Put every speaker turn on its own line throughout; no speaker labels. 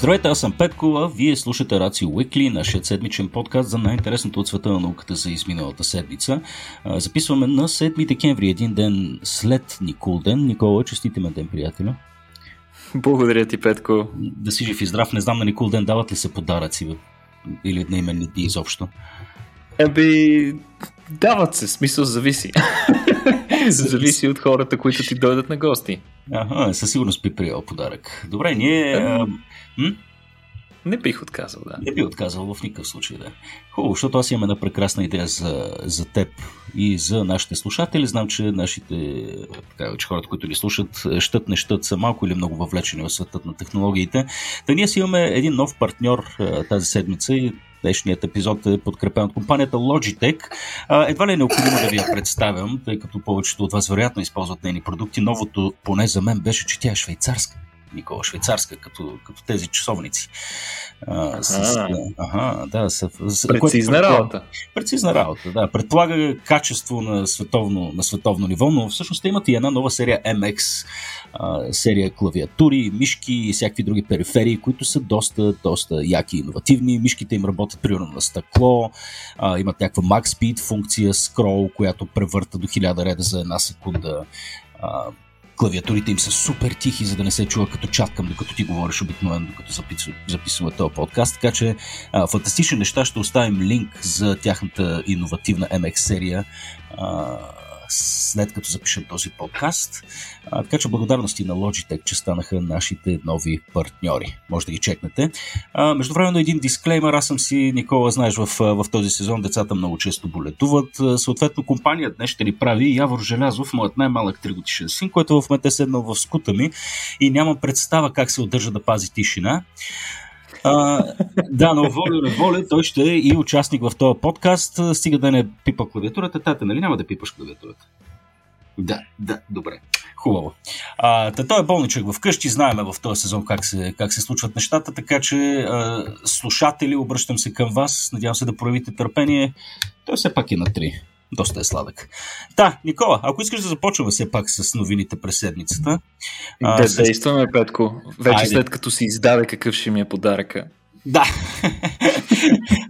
Здравейте, аз съм Петко, а вие слушате Рацио Уикли, нашият седмичен подкаст за най-интересното от света на науката за изминалата седмица. Записваме на 7 декември, един ден след Никол ден. Никола, честите ме ден, приятеля.
Благодаря ти, Петко.
Да си жив и здрав. Не знам на Никол ден дават ли се подаръци или на именните изобщо.
Еби, дават се, смисъл зависи. зависи от хората, които ти дойдат на гости.
Ага, със сигурност би приел подарък. Добре, ние... А,
м? Не бих отказал, да.
Не би отказал в никакъв случай, да. Хубаво, защото аз имам една прекрасна идея за, за теб и за нашите слушатели. Знам, че нашите, така, че хората, които ни слушат, щат не щат са малко или много въвлечени в светът на технологиите. Та ние си имаме един нов партньор тази седмица и Днешният епизод е подкрепен от компанията Logitech. Едва ли е необходимо да ви я представям, тъй като повечето от вас вероятно използват нейни продукти. Новото, поне за мен, беше, че тя е швейцарска. Никола Швейцарска, като, като тези часовници.
А, с,
ага, да. С,
с, прецизна което, работа.
Прецизна работа, да. Предполага качество на световно, на световно ниво, но всъщност имат и една нова серия MX, а, серия клавиатури, мишки и всякакви други периферии, които са доста, доста яки и иновативни. Мишките им работят примерно на стъкло, а, имат някаква Max Speed функция, скрол, която превърта до 1000 реда за една секунда. А, клавиатурите им са супер тихи, за да не се чува като чаткам, докато ти говориш обикновено, докато записваме този подкаст. Така че а, фантастични неща ще оставим линк за тяхната иновативна MX серия а, след като запишем този подкаст. А, така че благодарности на Logitech, че станаха нашите нови партньори. Може да ги чекнете. А, между времено един дисклеймер. Аз съм си, Никола, знаеш, в, в този сезон децата много често болетуват. Съответно, компания днес ще ни прави Явор Желязов, моят най-малък 3 годишен син, който в момента е седнал в скута ми и нямам представа как се удържа да пази тишина. А, да, но воля воля, той ще е и участник в този подкаст, стига да не пипа клавиатурата. Тата, нали няма да пипаш клавиатурата? Да, да, добре. Хубаво. А, та той е болничък вкъщи, знаем в този сезон как се, как се случват нещата, така че а, слушатели, обръщам се към вас, надявам се да проявите търпение. Той все пак е на 3 доста е сладък. Да, Никола, ако искаш да започваме все пак с новините през седмицата.
Да, с... действаме, Петко. Вече Айде. след като си издаде какъв ще ми е подаръка.
Да.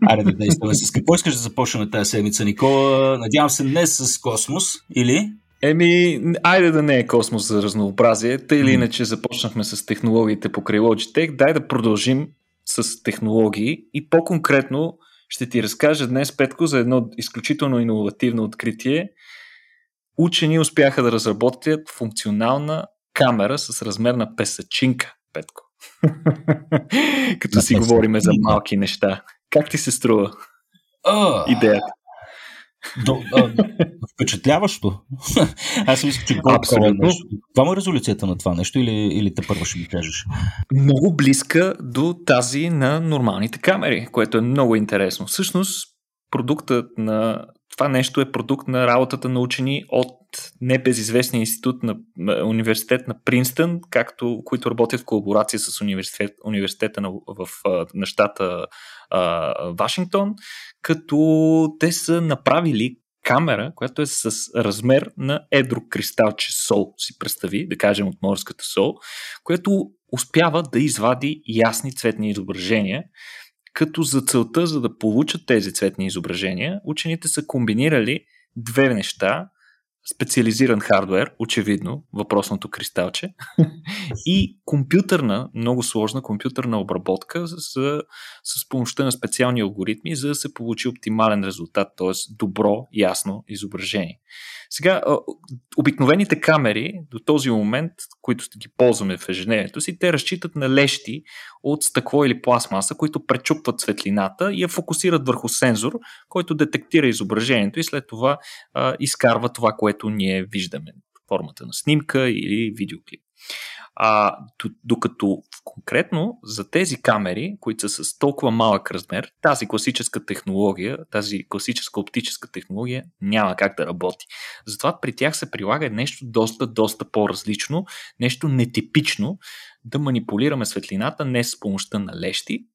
Айде да действаме. С какво искаш да започнем тази седмица, Никола? Надявам се не с космос, или?
Еми, айде да не е космос за разнообразие, тъй или иначе започнахме с технологиите покрай Logitech, дай да продължим с технологии и по-конкретно ще ти разкажа днес, Петко, за едно изключително иновативно откритие. Учени успяха да разработят функционална камера с размер на песачинка, Петко. Като си говориме за малки неща. Как ти се струва идеята?
До, а, впечатляващо. Аз мисля, че го Абсолютно. Каква е резолюцията на това нещо или, или те първо ще ми кажеш?
Много близка до тази на нормалните камери, което е много интересно. Всъщност, продуктът на това нещо е продукт на работата на учени от небезизвестния институт на, на университет на Принстън, както, които работят в колаборация с университет, университета на, в, на щата Вашингтон, като те са направили камера, която е с размер на едро кристалче сол, си представи, да кажем от морската сол, което успява да извади ясни цветни изображения, като за целта, за да получат тези цветни изображения, учените са комбинирали две неща, специализиран хардвер, очевидно, въпросното кристалче, и компютърна, много сложна компютърна обработка с, с помощта на специални алгоритми, за да се получи оптимален резултат, т.е. добро, ясно изображение. Сега, обикновените камери до този момент, които ги ползваме в ежедневието си, те разчитат на лещи от стъкло или пластмаса, които пречупват светлината и я фокусират върху сензор, който детектира изображението и след това а, изкарва това, което ние виждаме формата на снимка или видеоклип. А, докато конкретно за тези камери, които са с толкова малък размер, тази класическа технология, тази класическа оптическа технология няма как да работи. Затова при тях се прилага нещо доста, доста по-различно, нещо нетипично, да манипулираме светлината не с помощта на лещи,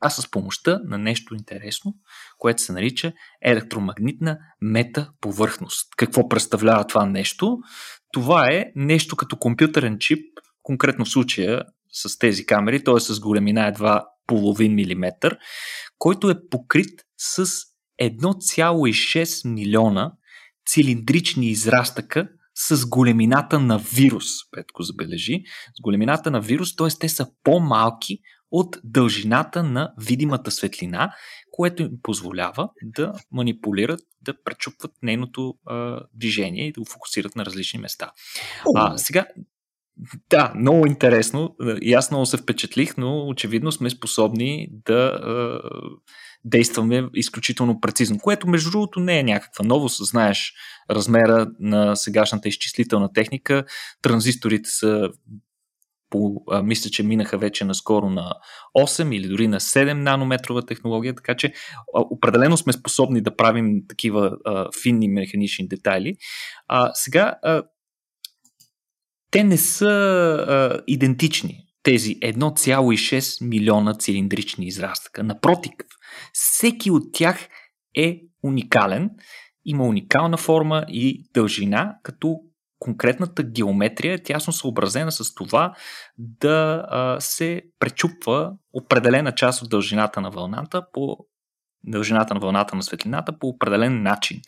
а с помощта на нещо интересно, което се нарича електромагнитна метаповърхност. Какво представлява това нещо? Това е нещо като компютърен чип, конкретно в случая с тези камери, т.е. с големина едва половин милиметър, който е покрит с 1,6 милиона цилиндрични израстъка с големината на вирус, Петко забележи, с големината на вирус, т.е. те са по-малки от дължината на видимата светлина, което им позволява да манипулират, да пречупват нейното а, движение и да го фокусират на различни места. А, сега, да, много интересно. И аз много се впечатлих, но очевидно сме способни да а, действаме изключително прецизно, което между другото не е някаква новост. Знаеш размера на сегашната изчислителна техника. Транзисторите са по, а, мисля, че минаха вече наскоро на 8 или дори на 7 нанометрова технология, така че а, определено сме способни да правим такива а, финни механични детайли. А, сега, а, те не са а, идентични, тези 1,6 милиона цилиндрични израстъка. Напротив, всеки от тях е уникален, има уникална форма и дължина, като конкретната геометрия е тясно съобразена с това да а, се пречупва определена част от дължината на вълната по дължината на вълната на светлината по определен начин.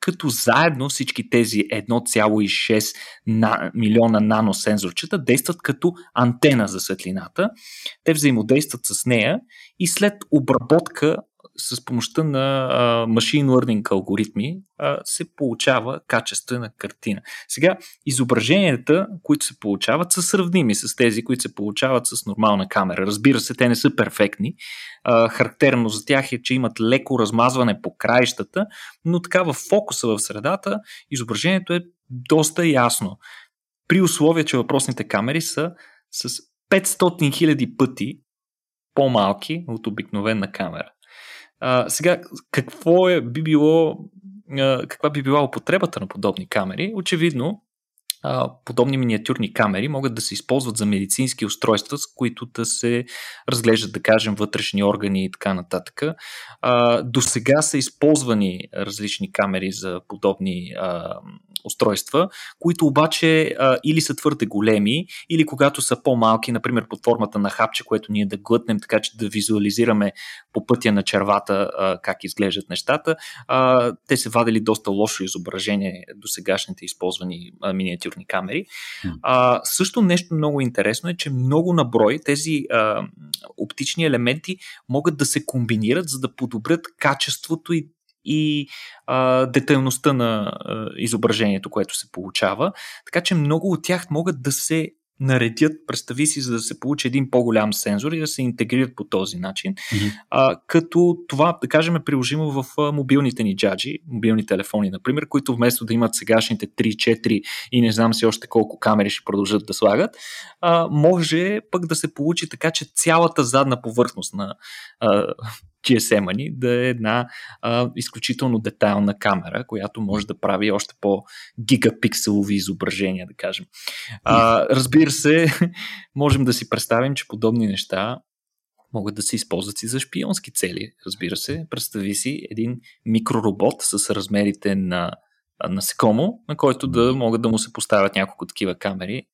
Като заедно всички тези 1,6 на, милиона наносензорчета действат като антена за светлината. Те взаимодействат с нея и след обработка с помощта на а, machine learning алгоритми а, се получава качествена картина. Сега, изображенията, които се получават, са сравними с тези, които се получават с нормална камера. Разбира се, те не са перфектни. А, характерно за тях е, че имат леко размазване по краищата, но така в фокуса в средата изображението е доста ясно. При условие, че въпросните камери са с 500 000 пъти по-малки от обикновена камера. А, сега, какво е, би било, а, каква би била употребата на подобни камери? Очевидно, подобни миниатюрни камери могат да се използват за медицински устройства, с които да се разглеждат, да кажем, вътрешни органи и така нататък. До сега са използвани различни камери за подобни устройства, които обаче или са твърде големи, или когато са по-малки, например под формата на хапче, което ние да глътнем, така че да визуализираме по пътя на червата как изглеждат нещата, те се вадили доста лошо изображение до сегашните използвани миниатюрни камери. А, също нещо много интересно е, че много на брой тези а, оптични елементи могат да се комбинират, за да подобрят качеството и и а, детайлността на а, изображението, което се получава. Така че много от тях могат да се наредят, представи си, за да се получи един по-голям сензор и да се интегрират по този начин. Mm-hmm. А, като това, да кажем, е приложимо в а, мобилните ни джаджи, мобилни телефони, например, които вместо да имат сегашните 3-4 и не знам си още колко камери ще продължат да слагат, а, може пък да се получи така, че цялата задна повърхност на а, GSM-а ни да е една а, изключително детайлна камера, която може да прави още по-гигапикселови изображения, да кажем. А, разбира се, можем да си представим, че подобни неща могат да се използват и за шпионски цели. Разбира се, представи си един микроробот с размерите на насекомо, на който да могат да му се поставят няколко такива камери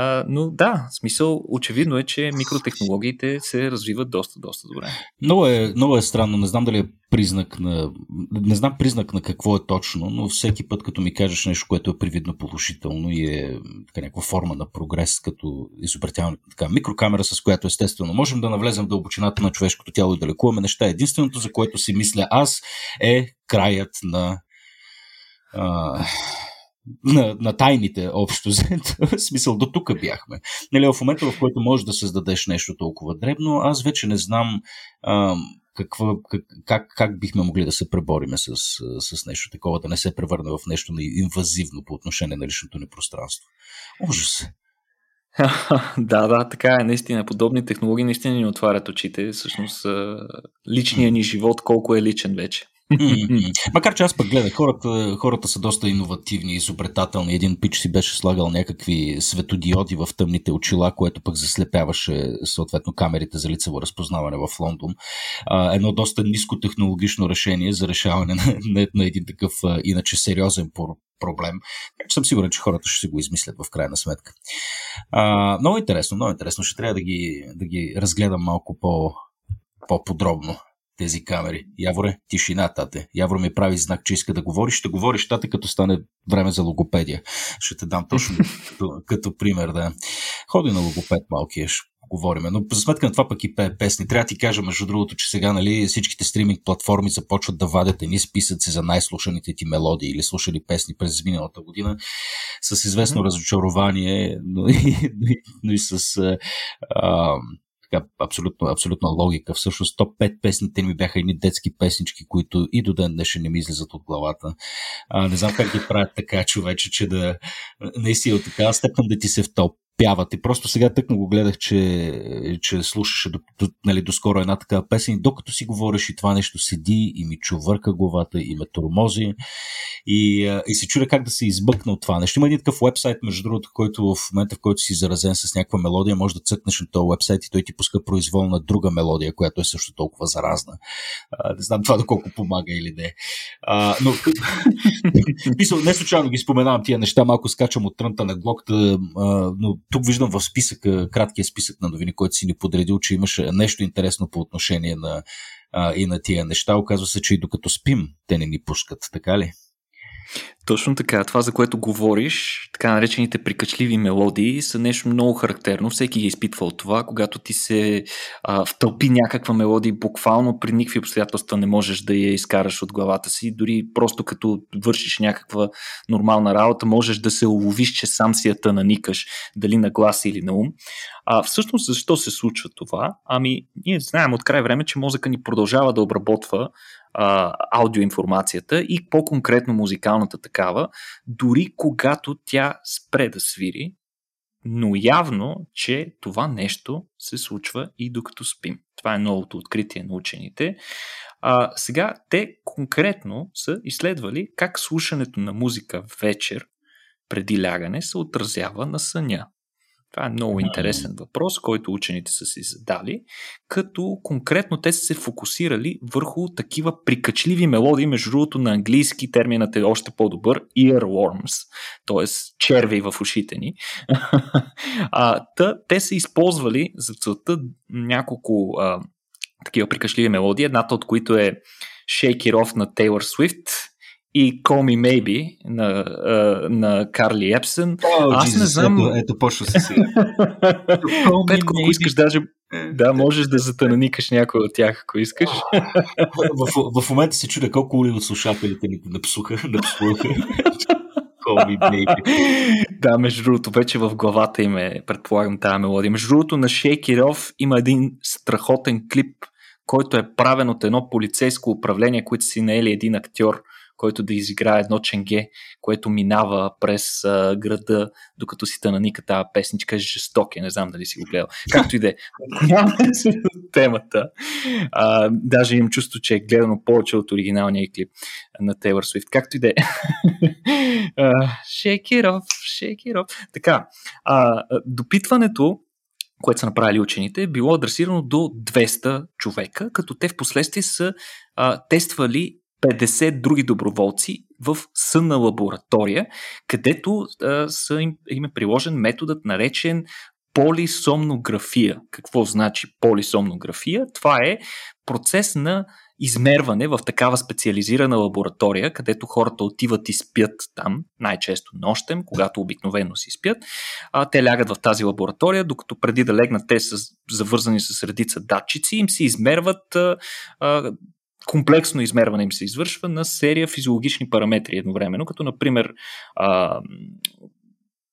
а, но да, смисъл, очевидно е, че микротехнологиите се развиват доста, доста добре.
Много е, много е странно, не знам дали е признак на... Не знам признак на какво е точно, но всеки път, като ми кажеш нещо, което е привидно положително и е така, някаква форма на прогрес, като изобретяване така, микрокамера, с която естествено можем да навлезем в дълбочината на човешкото тяло и да лекуваме неща. Единственото, за което си мисля аз, е краят на а, на, на тайните общо в смисъл до тук бяхме. Нали, в момента, в който можеш да създадеш нещо толкова дребно, аз вече не знам а, каква, как, как, как бихме могли да се пребориме с, с нещо такова, да не се превърне в нещо инвазивно по отношение на личното ни пространство. Ужас.
да, да, така е. Наистина, подобни технологии наистина ни отварят очите. Всъщност, личният ни живот колко е личен вече.
Макар че аз пък гледах, хората, хората са доста иновативни и изобретателни. Един пич си беше слагал някакви светодиоди в тъмните очила, което пък заслепяваше съответно камерите за лицево разпознаване в Лондон. А, едно доста ниско технологично решение за решаване на, на, на един такъв иначе сериозен проблем. Така че съм сигурен, че хората ще си го измислят в крайна сметка. А, много интересно, много интересно. Ще трябва да ги, да ги разгледам малко по, по-подробно тези камери. Яворе, тишина, тате. Явор ми прави знак, че иска да говориш. Ще говориш, тате, като стане време за логопедия. Ще те дам точно като, като пример, да. Ходи на логопед малкия, ще говорим. Но за сметка на това пък и песни. Трябва да ти кажа, между другото, че сега нали, всичките стриминг платформи започват да вадят едни списъци за най-слушаните ти мелодии или слушали песни през миналата година с известно разочарование, но и, но и с а, така, абсолютно, абсолютна логика. Всъщност топ 5 песните ми бяха едни детски песнички, които и до ден днешен не ми излизат от главата. А, не знам как ги правят така, човече, че да наистина така степен да ти се в топ пяват. И просто сега тъкно го гледах, че, че слушаше до, до, нали, доскоро една такава песен докато си говориш и това нещо седи и ми чувърка главата и ме тормози и, и се чудя как да се избъкна от това нещо. Има един такъв вебсайт, между другото, който в момента, в който си заразен с някаква мелодия, може да цъкнеш на този вебсайт и той ти пуска произволна друга мелодия, която е също толкова заразна. А, не знам това доколко помага или не. А, но не случайно ги споменавам тия неща, малко скачам от трънта на глокта, но тук виждам в списъка, краткия списък на новини, който си ни подредил, че имаше нещо интересно по отношение на а, и на тия неща. Оказва се, че и докато спим, те не ни пускат, така ли?
Точно така. Това, за което говориш, така наречените прикачливи мелодии, са нещо много характерно. Всеки ги е изпитва от това, когато ти се а, втълпи някаква мелодия, буквално при никакви обстоятелства не можеш да я изкараш от главата си. Дори просто като вършиш някаква нормална работа, можеш да се уловиш, че сам си я наникаш, дали на глас или на ум. А всъщност защо се случва това? Ами, ние знаем от край време, че мозъка ни продължава да обработва а, аудиоинформацията и по-конкретно музикалната такава, дори когато тя спре да свири, но явно, че това нещо се случва и докато спим. Това е новото откритие на учените. А, сега те конкретно са изследвали как слушането на музика вечер преди лягане се отразява на съня. Това е много интересен въпрос, който учените са си задали, като конкретно те са се фокусирали върху такива прикачливи мелодии, между другото на английски терминът е още по-добър, earworms, т.е. черви в ушите ни. а, та, те са използвали за целта няколко а, такива прикачливи мелодии, едната от които е Shake It Off на Taylor Swift, и Call Me Maybe на, на Карли Епсен.
Oh, Аз Jesus, не знам. Ето, ето почва се сега.
Петко, ако искаш, даже да, можеш да затънаникаш някой от тях, ако искаш.
в, в момента се чудя колко ули от слушателите ни напсуха. напсуха.
да, между другото, вече в главата им е, предполагам, тази мелодия. Между другото, на Off има един страхотен клип, който е правен от едно полицейско управление, които си наели един актьор – който да изиграе едно ченге, което минава през а, града, докато си наника тази песничка е жесток, не знам дали си го гледал. Както и да е. темата. А, даже имам чувство, че е гледано повече от оригиналния клип на Taylor Swift. Както и да е. shake it off, shake it off. Така, а, допитването което са направили учените, е било адресирано до 200 човека, като те в последствие са а, тествали 50 други доброволци в сънна лаборатория, където а, са им, им е приложен методът наречен полисомнография. Какво значи полисомнография? Това е процес на измерване в такава специализирана лаборатория, където хората отиват и спят там, най-често нощем, когато обикновено си спят. А, те лягат в тази лаборатория, докато преди да легнат те са завързани с редица датчици, им се измерват а, а, комплексно измерване им се извършва на серия физиологични параметри едновременно, като например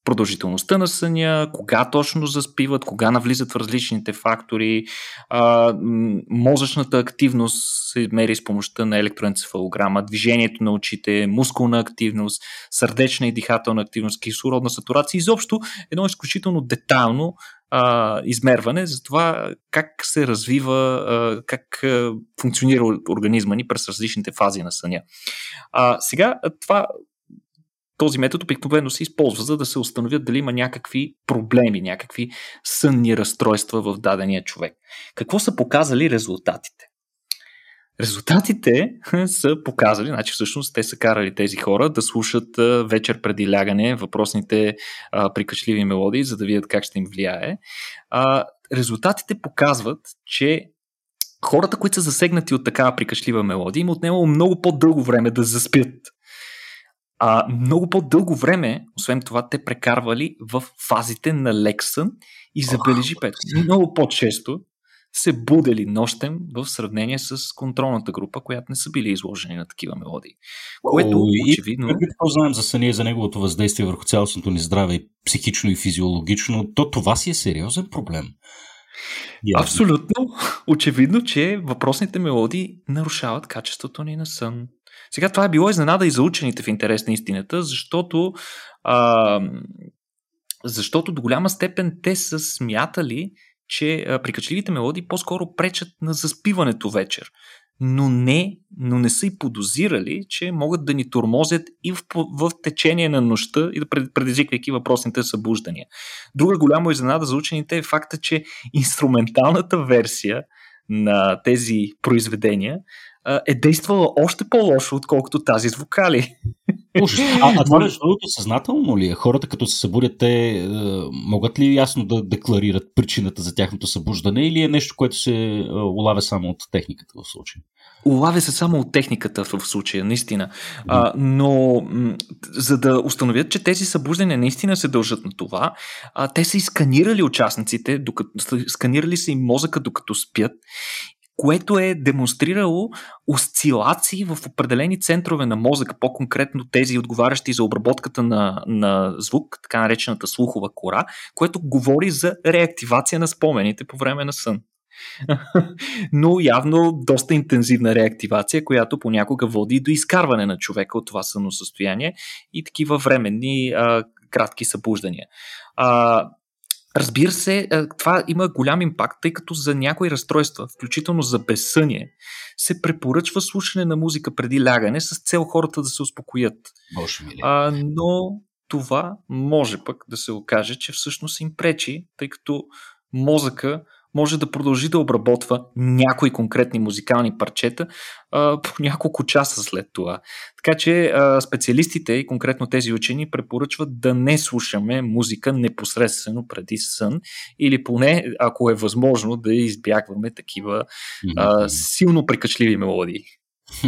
продължителността на съня, кога точно заспиват, кога навлизат в различните фактори, мозъчната активност се мери с помощта на електроенцефалограма, движението на очите, мускулна активност, сърдечна и дихателна активност, кислородна сатурация, изобщо едно изключително детайлно а, измерване за това как се развива, а, как а, функционира организма ни през различните фази на съня. А, сега това този метод обикновено се използва, за да се установят дали има някакви проблеми, някакви сънни разстройства в дадения човек. Какво са показали резултатите? Резултатите са показали, значи всъщност те са карали тези хора да слушат вечер преди лягане въпросните а, прикачливи мелодии, за да видят как ще им влияе. А, резултатите показват, че хората, които са засегнати от такава прикачлива мелодия, им отнемало много по-дълго време да заспят. А много по-дълго време, освен това, те прекарвали в фазите на лек сън и забележи, Петко, много по-често се будели нощем в сравнение с контролната група, която не са били изложени на такива мелодии. Което О, очевидно...
И, какво знаем за съня и за неговото въздействие върху цялостното ни здраве, и психично и физиологично, то това си е сериозен проблем.
Yeah. Абсолютно. Очевидно, че въпросните мелодии нарушават качеството ни на сън. Сега това е било изненада и за учените в интерес на истината, защото а, защото до голяма степен те са смятали, че прикачливите мелодии по-скоро пречат на заспиването вечер. Но не, но не са и подозирали, че могат да ни тормозят и в, в течение на нощта и да предизвиквайки въпросните събуждания. Друга голяма изненада за учените е факта, че инструменталната версия на тези произведения е действала още по-лошо, отколкото тази с вокали.
Ужас. А, а това между другото съзнателно ли е? Хората като се събудят, те е, могат ли ясно да декларират причината за тяхното събуждане или е нещо, което се е, улавя само от техниката в случая?
Улавя се само от техниката в случая, наистина. А, но м- за да установят, че тези събуждания наистина се дължат на това, а, те са изсканирали участниците, докато, сканирали са им мозъка докато спят което е демонстрирало осцилации в определени центрове на мозъка, по-конкретно тези отговарящи за обработката на, на звук, така наречената слухова кора, което говори за реактивация на спомените по време на сън. Но явно доста интензивна реактивация, която понякога води до изкарване на човека от това сънно състояние и такива временни а, кратки събуждания. А, Разбира се, е, това има голям импакт, тъй като за някои разстройства, включително за безсъние, се препоръчва слушане на музика преди лягане с цел хората да се успокоят. А, но това може пък да се окаже, че всъщност им пречи, тъй като мозъка може да продължи да обработва някои конкретни музикални парчета а, по няколко часа след това. Така че а, специалистите и конкретно тези учени препоръчват да не слушаме музика непосредствено преди сън или поне, ако е възможно, да избягваме такива а, силно прикачливи мелодии.
Хм.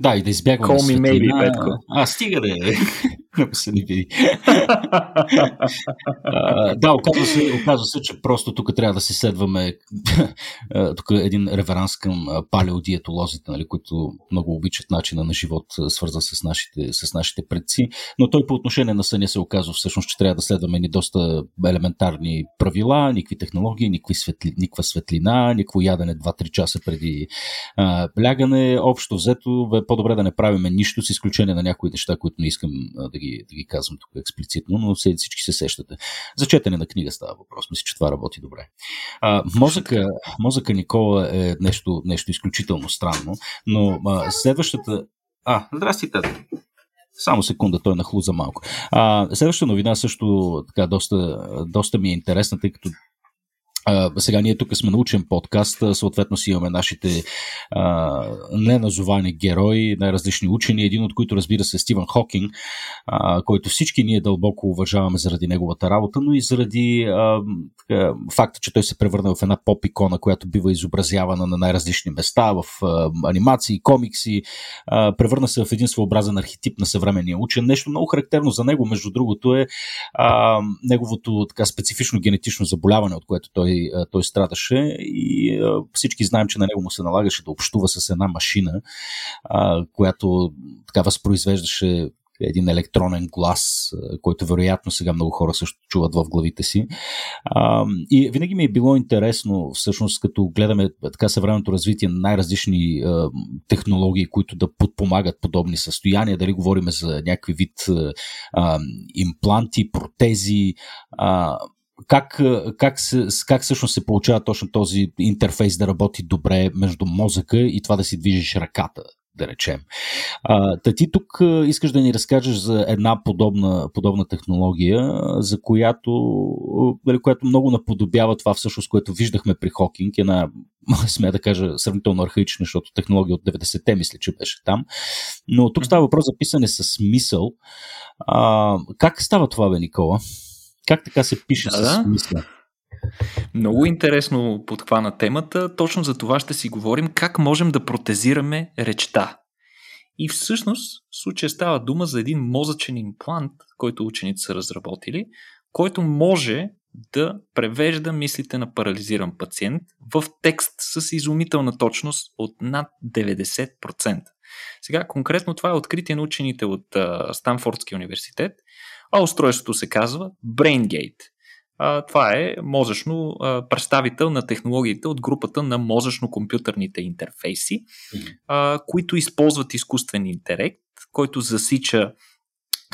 Да, и да избягваме
Call me maybe, Петко.
А, стига да е. Ако се не види. да, оказва се, оказва се, че просто тук трябва да се следваме тук е един реверанс към палеодиетолозите, нали, които много обичат начина на живот, свързан с нашите, с нашите предци. Но той по отношение на съня се оказва всъщност, че трябва да следваме ни доста елементарни правила, никакви технологии, никакви светли, никаква светлина, никакво ядене 2-3 часа преди а, лягане. Общо взето е по-добре да не правиме нищо, с изключение на някои неща, които не искам да ги, да ги казвам тук експлицитно, но всички се сещате. За четене на книга става въпрос. Мисля, че това работи добре. А, мозъка, мозъка Никола е нещо, нещо изключително странно, но а, следващата... А, здрасти. Само секунда, той нахлуза малко. А, следващата новина също така доста, доста ми е интересна, тъй като а, сега ние тук сме научен подкаст, съответно си имаме нашите а, неназовани герои, най-различни учени, един от които разбира се е Стивън Хокинг, а, който всички ние дълбоко уважаваме заради неговата работа, но и заради а, така, факта, че той се превърна в една поп-икона, която бива изобразявана на най-различни места, в а, анимации, комикси, а, превърна се в един своеобразен архетип на съвременния учен. Нещо много характерно за него, между другото, е а, неговото така специфично генетично заболяване, от което той той, страдаше и всички знаем, че на него му се налагаше да общува с една машина, която така възпроизвеждаше един електронен глас, който вероятно сега много хора също чуват в главите си. и винаги ми е било интересно, всъщност, като гледаме така съвременното развитие на най-различни технологии, които да подпомагат подобни състояния, дали говорим за някакви вид импланти, протези, как, как, се, как всъщност се получава точно този интерфейс да работи добре между мозъка и това да си движиш ръката да речем. Та ти тук искаш да ни разкажеш за една подобна, подобна технология, за която, нали, която много наподобява това всъщност, което виждахме при Хокинг, една, смея да кажа, сравнително архаична, защото технология от 90-те мисля, че беше там. Но тук става въпрос за писане с мисъл. А, как става това, бе, Никола? Как така се пише да, с мисъл?
Много интересно подхвана темата. Точно за това ще си говорим как можем да протезираме речта. И всъщност в случая става дума за един мозъчен имплант, който учените са разработили, който може да превежда мислите на парализиран пациент в текст с изумителна точност от над 90%. Сега конкретно това е откритие на учените от Станфордския университет, а устройството се казва BrainGate – а, това е мозъчно а, представител на технологиите от групата на мозъчно-компютърните интерфейси, а, които използват изкуствен интелект, който засича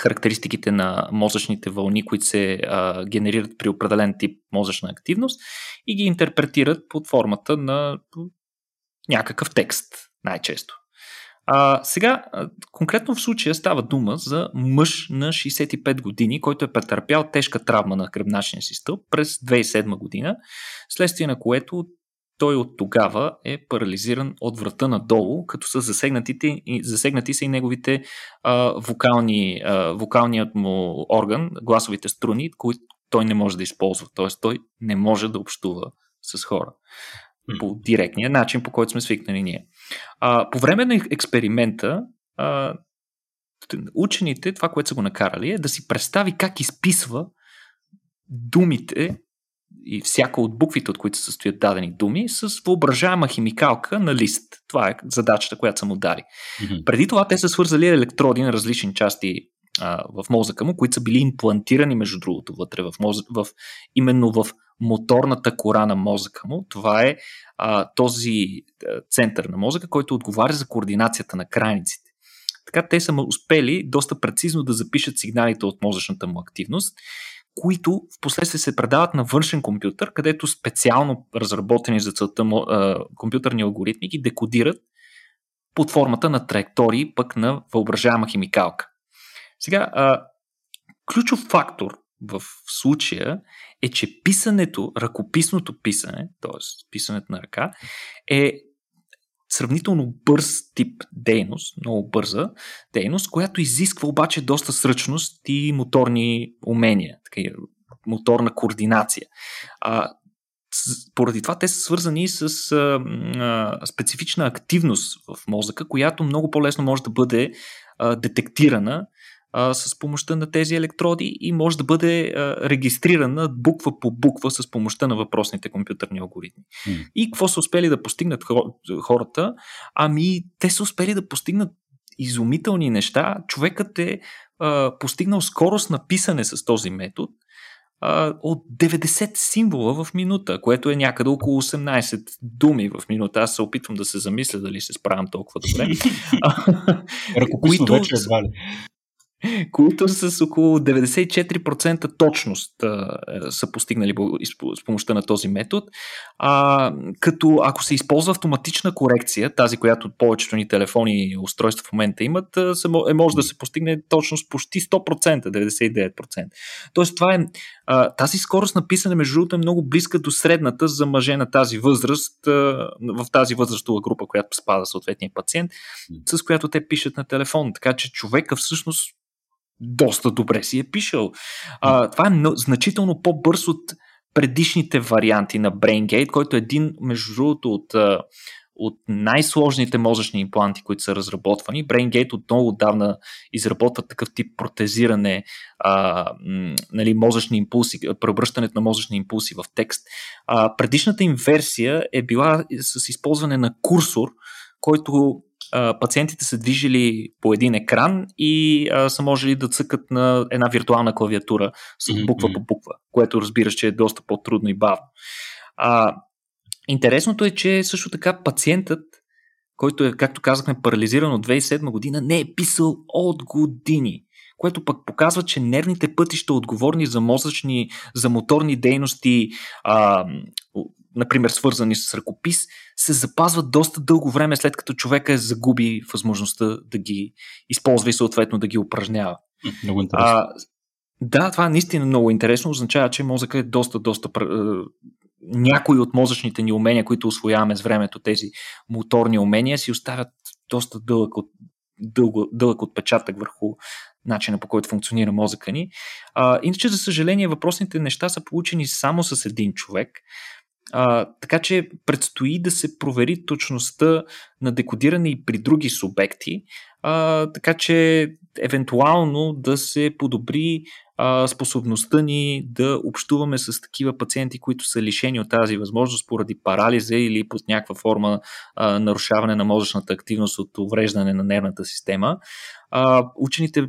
характеристиките на мозъчните вълни, които се а, генерират при определен тип мозъчна активност и ги интерпретират под формата на някакъв текст, най-често. А, сега, конкретно в случая става дума за мъж на 65 години, който е претърпял тежка травма на гръбначния си стълб през 2007 година, следствие на което той от тогава е парализиран от врата надолу, като са засегнатите, засегнати са и неговите а, вокални, а, вокалният му орган, гласовите струни, които той не може да използва. Т.е. той не може да общува с хора по директния начин, по който сме свикнали ние. А, по време на експеримента, а, учените, това, което са го накарали, е да си представи как изписва думите и всяка от буквите, от които се състоят дадени думи, с въображаема химикалка на лист. Това е задачата, която са му дали. Mm-hmm. Преди това те са свързали електроди на различни части а, в мозъка му, които са били имплантирани, между другото, вътре в, мозък, в именно в моторната кора на мозъка му. Това е а, този център на мозъка, който отговаря за координацията на крайниците. Така те са успели доста прецизно да запишат сигналите от мозъчната му активност, които в последствие се предават на външен компютър, където специално разработени за целта компютърни алгоритми ги декодират под формата на траектории, пък на въображаема химикалка. Сега, а, ключов фактор в случая е, че писането, ръкописното писане, т.е. писането на ръка, е сравнително бърз тип дейност, много бърза дейност, която изисква обаче доста сръчност и моторни умения, така, моторна координация. А, поради това те са свързани с а, а, специфична активност в мозъка, която много по-лесно може да бъде а, детектирана а, с помощта на тези електроди и може да бъде а, регистрирана буква по буква с помощта на въпросните компютърни алгоритми. Mm. И какво са успели да постигнат хората? Ами, те са успели да постигнат изумителни неща. Човекът е а, постигнал скорост на писане с този метод а, от 90 символа в минута, което е някъде около 18 думи в минута. Аз се опитвам да се замисля дали се справям толкова добре.
Ръкописно вече едва ли
които с около 94% точност а, е, са постигнали с помощта на този метод. А, като ако се използва автоматична корекция, тази, която повечето ни телефони и устройства в момента имат, е, може да се постигне точност почти 100%, 99%. Тоест, това е, а, тази скорост на писане, между другото, е много близка до средната за мъже на тази възраст, а, в тази възрастова група, която спада съответния пациент, с която те пишат на телефон. Така че човека всъщност доста добре си е пишал. А, това е значително по-бърз от предишните варианти на BrainGate, който е един, между другото, от, от най-сложните мозъчни импланти, които са разработвани. BrainGate от много отдавна изработва такъв тип протезиране, а, нали, мозъчни импулси, превръщането на мозъчни импулси в текст. А, предишната им версия е била с използване на курсор, който пациентите са движили по един екран и а, са можели да цъкат на една виртуална клавиатура с буква по буква, което разбираш, че е доста по-трудно и бавно. А, интересното е, че също така пациентът, който е, както казахме, парализиран от 2007 година, не е писал от години което пък показва, че нервните пътища, отговорни за мозъчни, за моторни дейности, а, например свързани с ръкопис, се запазват доста дълго време след като човека е загуби възможността да ги използва и съответно да ги упражнява.
Много интересно. А,
да, това е наистина много интересно. Означава, че мозъка е доста, доста. Някои от мозъчните ни умения, които освояваме с времето, тези моторни умения, си оставят доста дълъг, от, дълго, дълъг отпечатък върху начина по който функционира мозъка ни. А, иначе, за съжаление, въпросните неща са получени само с един човек. А, така че предстои да се провери точността на декодиране и при други субекти, а, така че евентуално да се подобри а, способността ни да общуваме с такива пациенти, които са лишени от тази възможност поради парализа или под някаква форма а, нарушаване на мозъчната активност от увреждане на нервната система. А, учените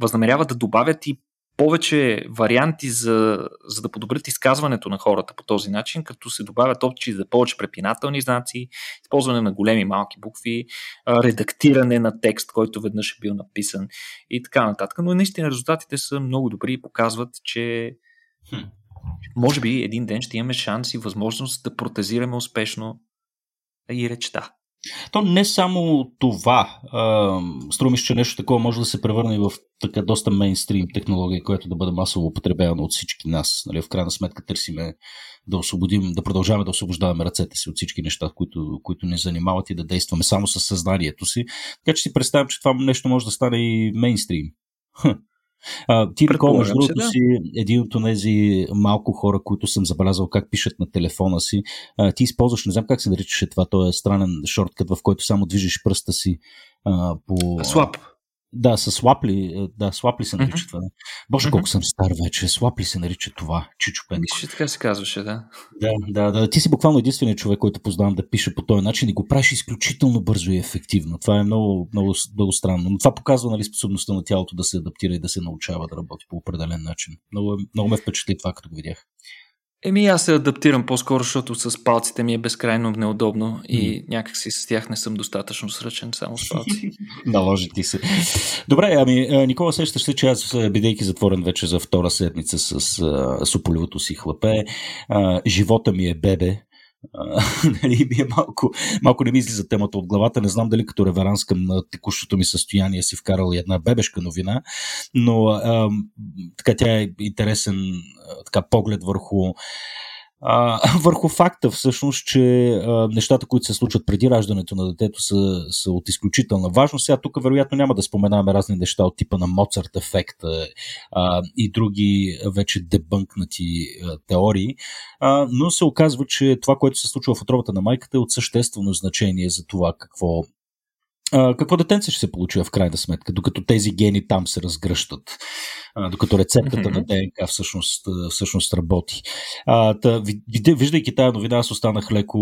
възнамеряват да добавят и повече варианти за, за да подобрят изказването на хората по този начин, като се добавят опции за повече препинателни знаци, използване на големи малки букви, редактиране на текст, който веднъж е бил написан и така нататък. Но наистина резултатите са много добри и показват, че хм. може би един ден ще имаме шанс и възможност да протезираме успешно и речта.
То не само това. Струмиш, че нещо такова може да се превърне в така доста мейнстрим технология, която да бъде масово употребявана от всички нас. Нали, в крайна сметка търсиме да освободим, да продължаваме да освобождаваме ръцете си от всички неща, които, които ни занимават и да действаме само с съзнанието си. Така че си представям, че това нещо може да стане и мейнстрим. А, ти, Никола, между другото да. си един от тези малко хора, които съм забелязал как пишат на телефона си. А, ти използваш, не знам как се наричаше това, то е странен шорткът, в който само движиш пръста си а, по...
Слаб.
Да, с слапли, е, да, слапли се нарича mm-hmm. това. Боже, mm-hmm. колко съм стар вече. Слапли се нарича това, Чичо Пенко.
Мисля, така се казваше, да.
Да, да, да. Ти си буквално единственият човек, който познавам да пише по този начин и го правиш изключително бързо и ефективно. Това е много, много, много странно. Но това показва нали, способността на тялото да се адаптира и да се научава да работи по определен начин. Много, много ме впечатли това, като го видях.
Еми аз се адаптирам по-скоро, защото с палците ми е безкрайно неудобно и някакси с тях не съм достатъчно сръчен, само с палци.
Наложи ти се. Добре, ами Никола, сещаш се, че аз, бидейки затворен вече за втора седмица с а, суполевото си хлапе, а, живота ми е бебе, нали, е малко, малко не ми излиза темата от главата. Не знам дали като реверанс към текущото ми състояние си вкарал и една бебешка новина, но а, така тя е интересен така, поглед върху върху факта всъщност, че а, нещата, които се случват преди раждането на детето са, са от изключителна важност. Сега тук вероятно няма да споменаваме разни неща от типа на Моцарт ефекта а, и други вече дебънкнати а, теории, а, но се оказва, че това, което се случва в отробата на майката е от съществено значение за това какво а, какво детенце ще се получи в крайна сметка, докато тези гени там се разгръщат, а, докато рецептата mm-hmm. на ДНК всъщност, всъщност работи. А, та, виждайки тази новина, аз останах леко,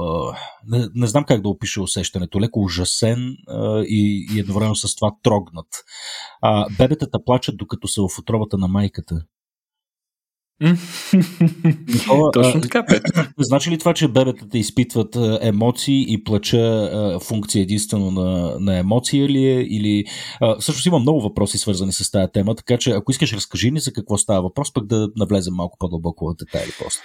а, не, не знам как да опиша усещането, леко ужасен а, и, и едновременно с това трогнат. А, бебетата плачат, докато са в отробата на майката.
Точно така, Пет.
Значи ли това, че бебетата изпитват емоции и плача функция единствено на, на емоция ли е? Или... Всъщност има много въпроси свързани с тази тема, така че ако искаш разкажи ни за какво става въпрос, пък да навлезем малко по-дълбоко в детайли после.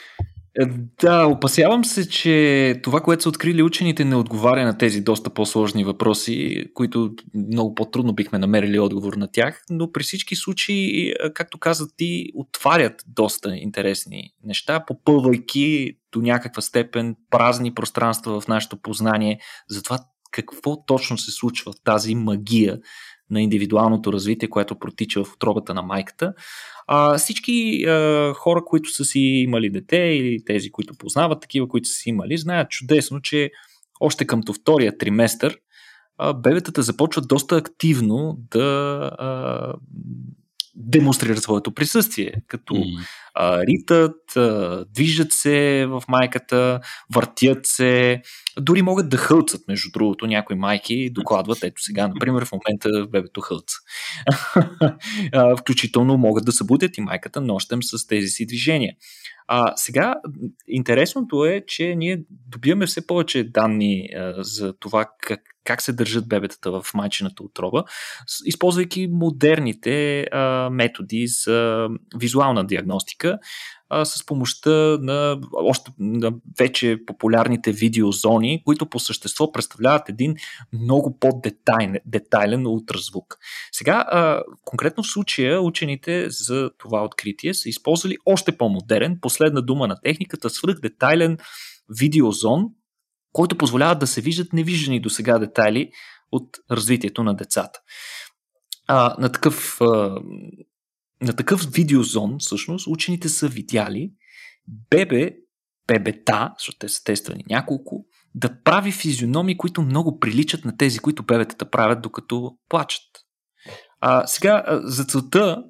Да, опасявам се, че това, което са открили учените, не отговаря на тези доста по-сложни въпроси, които много по-трудно бихме намерили отговор на тях, но при всички случаи, както каза ти, отварят доста интересни неща, попълвайки до някаква степен празни пространства в нашето познание за това какво точно се случва в тази магия на индивидуалното развитие, което протича в отробата на майката. А, всички а, хора, които са си имали дете или тези, които познават такива, които са си имали, знаят чудесно, че още къмто втория триместър бебетата започват доста активно да а, демонстрират своето присъствие, като mm. а, ритат, а, движат се в майката, въртят се, дори могат да хълцат, между другото, някои майки докладват, ето сега, например, в момента бебето хълца. Включително могат да събудят и майката нощем с тези си движения. А, сега, интересното е, че ние добиваме все повече данни а, за това как, как се държат бебетата в майчината отроба, използвайки модерните а, методи за визуална диагностика а, с помощта на още на вече популярните видеозони, които по същество представляват един много по-детайлен ултразвук. Сега, а, конкретно в случая, учените за това откритие са използвали още по-модерен, последна дума на техниката, свръхдетайлен видеозон, който позволява да се виждат невиждани до сега детайли от развитието на децата. А, на такъв а, на такъв видеозон, всъщност, учените са видяли бебе, бебета, защото те са тествани няколко, да прави физиономи, които много приличат на тези, които бебетата правят докато плачат. А, сега, за целта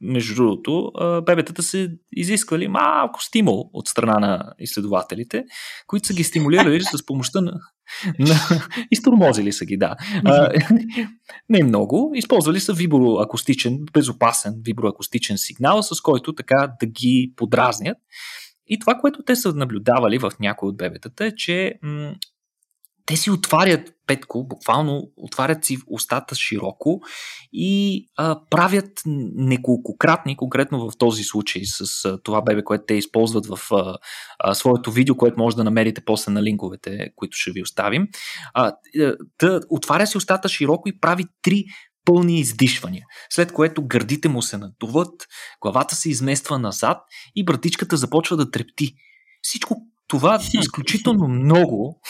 между другото, бебетата се изисквали малко стимул от страна на изследователите, които са ги стимулирали с помощта на... на... Изтормозили са ги, да. А, не много. Използвали са виброакустичен, безопасен виброакустичен сигнал, с който така да ги подразнят. И това, което те са наблюдавали в някои от бебетата е, че м- те си отварят петко, буквално отварят си устата широко и а, правят неколкократни, конкретно в този случай с а, това бебе, което те използват в а, а, своето видео, което може да намерите после на линковете, които ще ви оставим. А, да отваря си устата широко и прави три пълни издишвания, след което гърдите му се надуват, главата се измества назад и братичката започва да трепти. Всичко това изключително много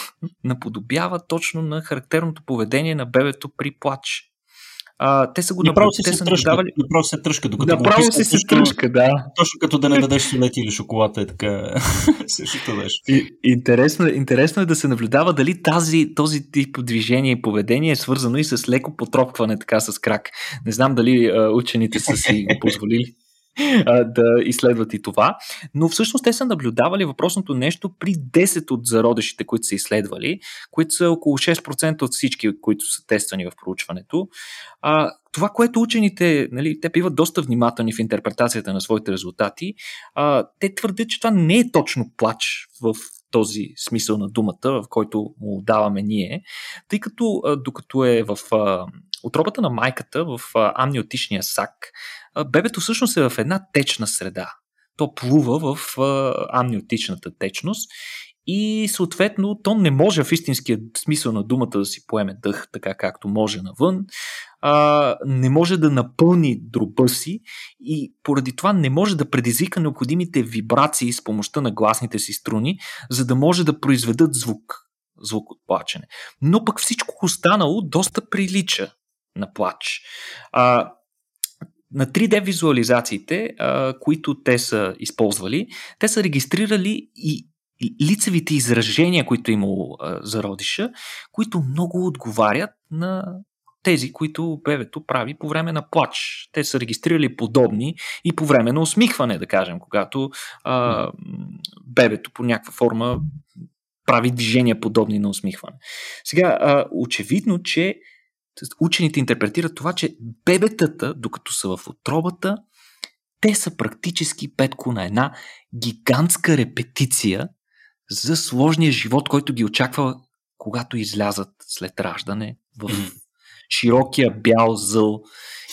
наподобява точно на характерното поведение на бебето при плач. А, те са го
направо
те
са наблюдавали. Направо се тръжка, докато
направо го се се тръжка, да.
Точно като да не дадеш солети или шоколад е така. Същото беше.
Интересно, интересно е да се наблюдава дали тази, този тип движение и поведение е свързано и с леко потропване така с крак. Не знам дали а, учените са си го позволили да изследват и това. Но всъщност те са наблюдавали въпросното нещо при 10 от зародещите, които са изследвали, които са около 6% от всички, които са тествани в проучването. А, това, което учените, нали, те биват доста внимателни в интерпретацията на своите резултати, а, те твърдят, че това не е точно плач в този смисъл на думата, в който му даваме ние, тъй като докато е в отробата на майката, в амниотичния сак, бебето всъщност е в една течна среда. То плува в амниотичната течност и съответно то не може в истинския смисъл на думата да си поеме дъх така както може навън, а, не може да напълни дроба си и поради това не може да предизвика необходимите вибрации с помощта на гласните си струни, за да може да произведат звук, звук от плачене. Но пък всичко останало доста прилича на плач. А, на 3D визуализациите, а, които те са използвали, те са регистрирали и лицевите изражения, които е имало а, зародиша, които много отговарят на тези, които бебето прави по време на плач. Те са регистрирали подобни и по време на усмихване, да кажем, когато а, бебето по някаква форма прави движения подобни на усмихване. Сега, а, очевидно, че учените интерпретират това, че бебетата, докато са в отробата, те са практически петко на една гигантска репетиция за сложния живот, който ги очаква, когато излязат след раждане в широкия бял зъл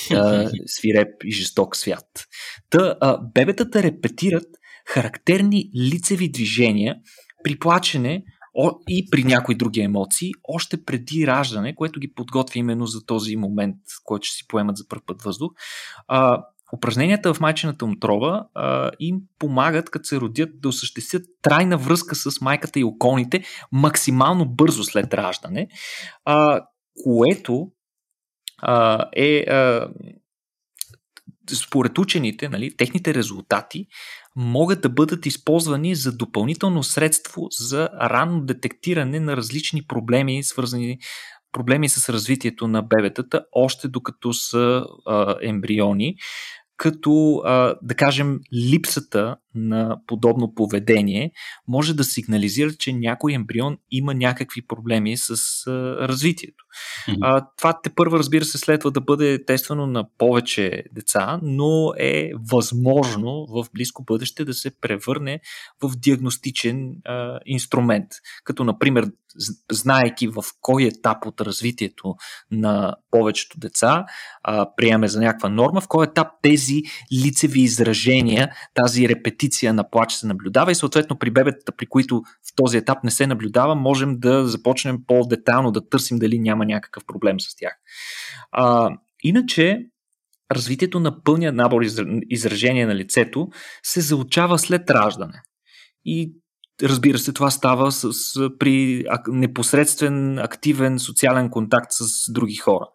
свиреп и жесток свят. Та, а, бебетата репетират характерни лицеви движения при плачене и при някои други емоции, още преди раждане, което ги подготвя именно за този момент, който ще си поемат за първ път въздух. А, упражненията в майчината отрова а, им помагат, като се родят, да осъществят трайна връзка с майката и околните максимално бързо след раждане, а, което а, е а, според учените, нали, техните резултати могат да бъдат използвани за допълнително средство за ранно детектиране на различни проблеми, свързани проблеми с развитието на бебетата, още докато са а, ембриони, като, а, да кажем, липсата на подобно поведение може да сигнализира, че някой ембрион има някакви проблеми с а, развитието. Mm-hmm. А, това те първо, разбира се, следва да бъде тествано на повече деца, но е възможно в близко бъдеще да се превърне в диагностичен а, инструмент. Като, например, знаеки в кой етап от развитието на повечето деца а, приеме за някаква норма, в кой етап тези лицеви изражения, тази репетиция на плач се наблюдава и съответно при бебетата, при които в този етап не се наблюдава, можем да започнем по-детално да търсим дали няма някакъв проблем с тях. А, иначе, развитието на пълния набор изражения на лицето се заучава след раждане. И Разбира се, това става с, при непосредствен, активен социален контакт с други хора.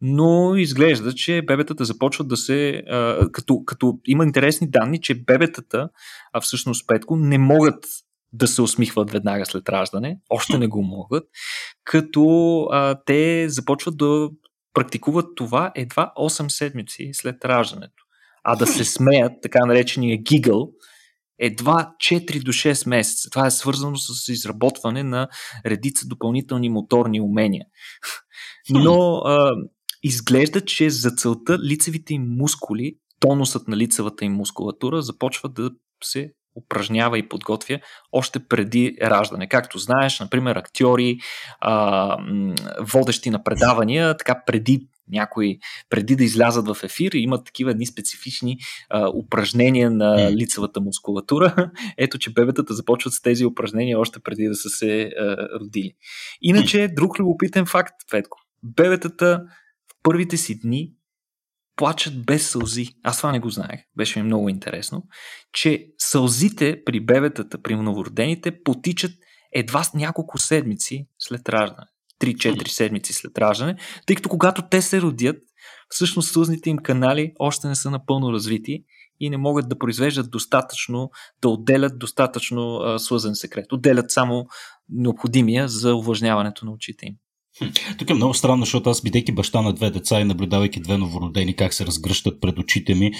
Но изглежда, че бебетата започват да се. А, като, като има интересни данни, че бебетата, а всъщност Петко, не могат да се усмихват веднага след раждане, още не го могат, като а, те започват да практикуват това едва 8 седмици след раждането. А да се смеят, така наречения гигъл, едва 4 до 6 месеца. Това е свързано с изработване на редица допълнителни моторни умения. Но а, изглежда, че за целта лицевите им мускули, тонусът на лицевата им мускулатура започва да се упражнява и подготвя още преди раждане. Както знаеш, например, актьори, а, водещи на предавания, така преди някои, преди да излязат в ефир, имат такива едни специфични а, упражнения на лицевата мускулатура. Ето, че бебетата започват с тези упражнения още преди да са се а, родили. Иначе, друг любопитен факт, Петко. Бебетата първите си дни плачат без сълзи. Аз това не го знаех. Беше ми много интересно, че сълзите при бебетата, при новородените, потичат едва с няколко седмици след раждане. 3-4 седмици след раждане, тъй като когато те се родят, всъщност сълзните им канали още не са напълно развити и не могат да произвеждат достатъчно, да отделят достатъчно а, слъзен секрет. Отделят само необходимия за увлажняването на очите им.
Тук е много странно, защото аз, бидейки баща на две деца и наблюдавайки две новородени как се разгръщат пред очите ми,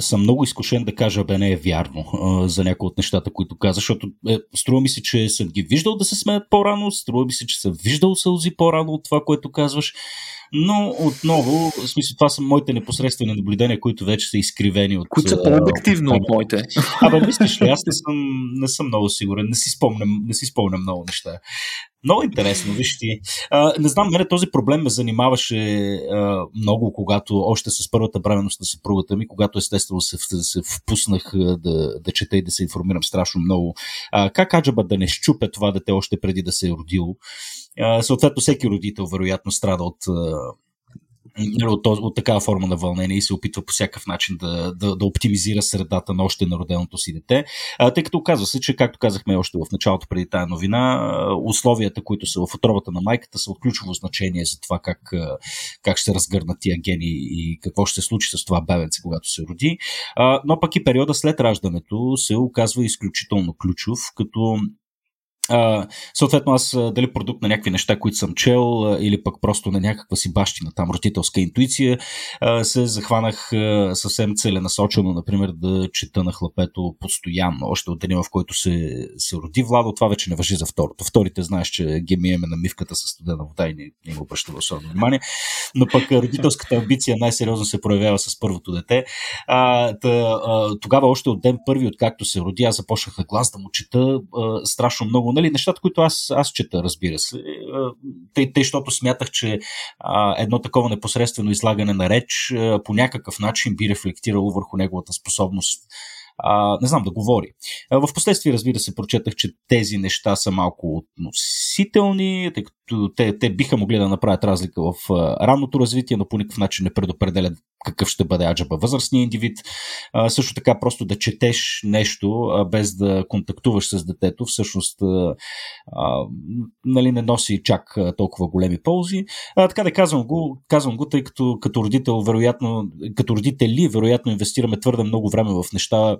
съм много изкушен да кажа, бе, не е вярно за някои от нещата, които каза, защото е, струва ми се, че съм ги виждал да се смеят по-рано, струва ми се, че съм виждал сълзи по-рано от това, което казваш. Но отново, в смисъл, това са моите непосредствени наблюдения, които вече са изкривени от.
Които са по-обективно от, от моите.
Абе, мислиш ли, аз не съм, не съм много сигурен, не си спомням, не си спомням много неща. Много интересно, виж ти. А, не знам, мене този проблем ме занимаваше а, много, когато още с първата бременност на съпругата ми, когато естествено се, се впуснах да, да чета и да се информирам страшно много. А, как аджаба да не щупе това дете още преди да се е родило? Съответно, всеки родител вероятно страда от Нали, от, от такава форма на вълнение и се опитва по всякакъв начин да, да, да оптимизира средата на още народеното си дете. А, тъй като оказва се, че, както казахме още в началото преди тази новина, условията, които са в отробата на майката, са от ключово значение за това как, как ще се разгърнат тия гени и какво ще се случи с това бебенце, когато се роди. А, но пък и периода след раждането се оказва изключително ключов, като Uh, съответно, аз дали продукт на някакви неща, които съм чел, uh, или пък просто на някаква си бащина там родителска интуиция, uh, се захванах uh, съвсем целенасочено, например, да чета на хлапето постоянно, още от деня, в който се, се роди Владо. Това вече не въжи за второто. Вторите знаеш, че ги на мивката с студена вода и не, не им обръща особено внимание. Но пък родителската амбиция най-сериозно се проявява с първото дете. А, тъ, а, тогава още от ден първи, откакто се роди, аз започнах на глас да му чета а, страшно много нали, нещата, които аз, аз чета, разбира се. Тъй, тъй, защото смятах, че едно такова непосредствено излагане на реч а, по някакъв начин би рефлектирало върху неговата способност а, не знам, да говори. В последствие, разбира се, прочетах, че тези неща са малко относителни, тъй като те, те биха могли да направят разлика в а, ранното развитие, но по никакъв начин не предопределят какъв ще бъде аджаба възрастния индивид. А, също така, просто да четеш нещо, а, без да контактуваш с детето, всъщност а, а, нали, не носи чак а, толкова големи ползи. А, така да казвам го, казвам го, тъй като като родител, вероятно, като родители, вероятно инвестираме твърде много време в неща,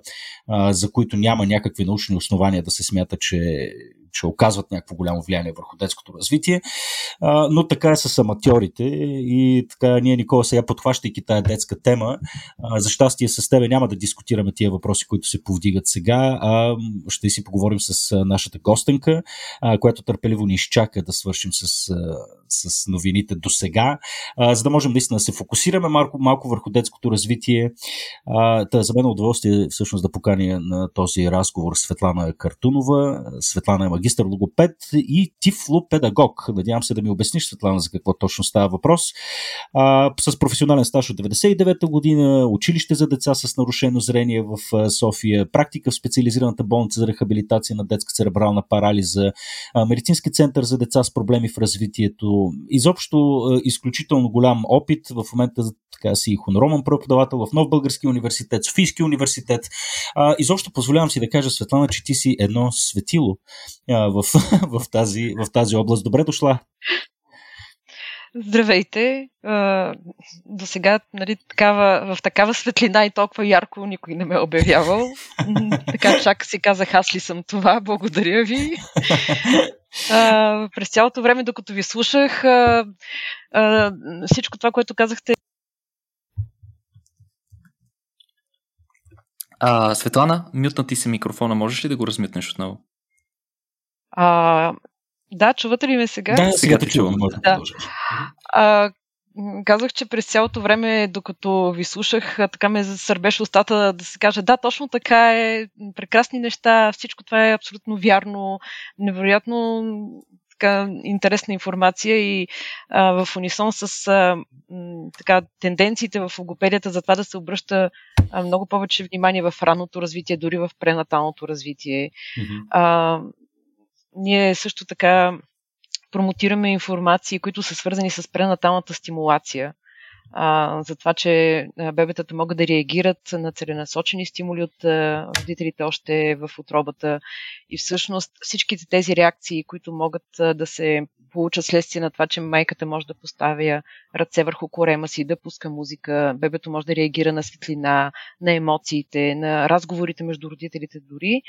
за които няма някакви научни основания да се смята, че че оказват някакво голямо влияние върху детското развитие. но така е с аматьорите и така ние, Никола, сега подхващайки тая детска тема, а, за щастие с тебе няма да дискутираме тия въпроси, които се повдигат сега, а ще си поговорим с нашата гостенка, която търпеливо ни изчака да свършим с, с новините до сега, за да можем наистина да се фокусираме малко, малко върху детското развитие. Та, за мен е удоволствие всъщност да поканя на този разговор Светлана Картунова. Светлана е магистър логопед и тифлопедагог. Надявам се да ми обясниш, Светлана, за какво точно става въпрос. А, с професионален стаж от 99-та година, училище за деца с нарушено зрение в София, практика в специализираната болница за рехабилитация на детска церебрална парализа, медицински център за деца с проблеми в развитието. Изобщо изключително голям опит. В момента така си хонорован преподавател в Нов Български университет, Софийски университет. А, изобщо позволявам си да кажа, Светлана, че ти си едно светило а, в, в, тази, в тази област. Добре дошла!
Здравейте! До сега нали, такава, в такава светлина и толкова ярко никой не ме е обявявал. така чак си казах аз ли съм това. Благодаря ви. през цялото време, докато ви слушах, всичко това, което казахте,
А, Светлана, мютна ти се микрофона. Можеш ли да го размютнеш отново?
А, да, чувате ли ме сега?
Да, сега те чувам. Да.
А, казах, че през цялото време, докато ви слушах, така ме сърбеше устата да се каже, да, точно така е, прекрасни неща, всичко това е абсолютно вярно, невероятно така интересна информация и а, в унисон с а, м, така, тенденциите в логопедията за това да се обръща а, много повече внимание в ранното развитие, дори в пренаталното развитие. Mm-hmm. А, ние също така промотираме информации, които са свързани с пренаталната стимулация а, за това, че бебетата могат да реагират на целенасочени стимули от а, родителите още в отробата. И всъщност всичките тези реакции, които могат а, да се получат следствие на това, че майката може да поставя ръце върху корема си, да пуска музика, бебето може да реагира на светлина, на емоциите, на разговорите между родителите дори,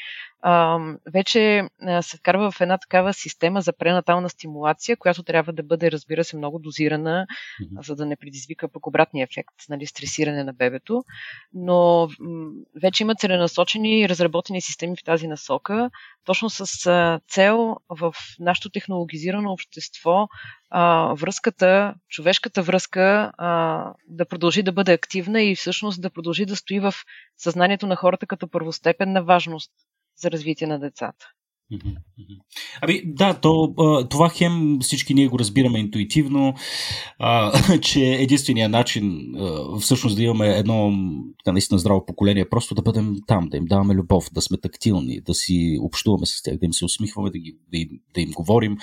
а, вече се вкарва в една такава система за пренатална стимулация, която трябва да бъде, разбира се, много дозирана, mm-hmm. за да не предизвика пък обратния ефект, нали, стресиране на бебето. Но вече има целенасочени и разработени системи в тази насока, точно с цел в нашето технологизирано общество а, връзката, човешката връзка а, да продължи да бъде активна и всъщност да продължи да стои в съзнанието на хората като първостепенна важност за развитие на децата.
Ами да, то, това хем всички ние го разбираме интуитивно, че единствения начин всъщност да имаме едно наистина здраво поколение е просто да бъдем там, да им даваме любов, да сме тактилни, да си общуваме с тях, да им се усмихваме, да, ги, да, им, да им говорим.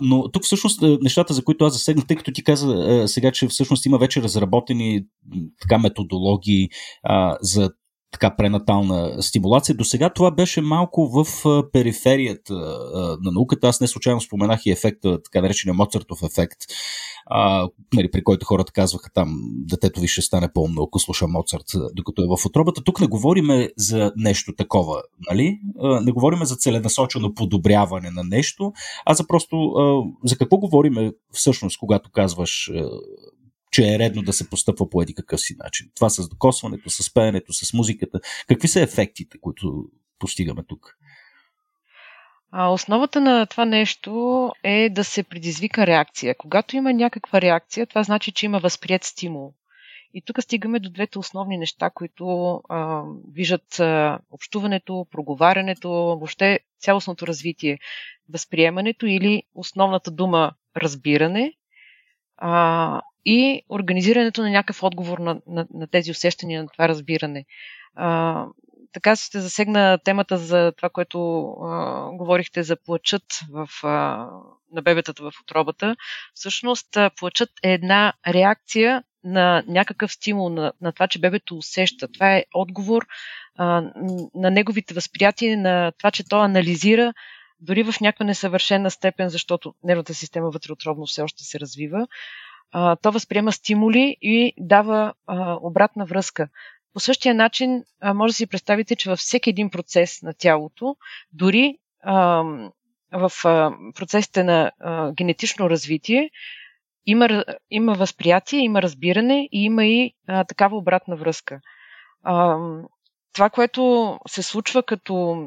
Но тук всъщност нещата, за които аз засегнах, тъй като ти каза сега, че всъщност има вече разработени така методологии за така пренатална стимулация. До сега това беше малко в периферията на науката. Аз не случайно споменах и ефекта, така наречения Моцартов ефект, а, нали, при който хората казваха там, детето ви ще стане по-умно, ако слуша Моцарт, докато е в отробата. Тук не говориме за нещо такова, нали? Не говориме за целенасочено подобряване на нещо, а за просто за какво говориме всъщност, когато казваш че е редно да се постъпва по един какъв си начин. Това с докосването, с пеенето, с музиката. Какви са ефектите, които постигаме тук?
А основата на това нещо е да се предизвика реакция. Когато има някаква реакция, това значи, че има възприят стимул. И тук стигаме до двете основни неща, които а, виждат а, общуването, проговарянето, въобще цялостното развитие. Възприемането или основната дума разбиране а, и организирането на някакъв отговор на, на, на тези усещания, на това разбиране. А, така ще засегна темата за това, което а, говорихте за плачът в, а, на бебетата в отробата. Всъщност, плачът е една реакция на някакъв стимул, на, на това, че бебето усеща. Това е отговор а, на неговите възприятия, на това, че то анализира дори в някаква несъвършена степен, защото нервната система вътреотробно все още се развива, а, то възприема стимули и дава а, обратна връзка. По същия начин а, може да си представите, че във всеки един процес на тялото, дори а, в процесите на генетично развитие има, има възприятие, има разбиране и има и а, такава обратна връзка. А, това, което се случва като,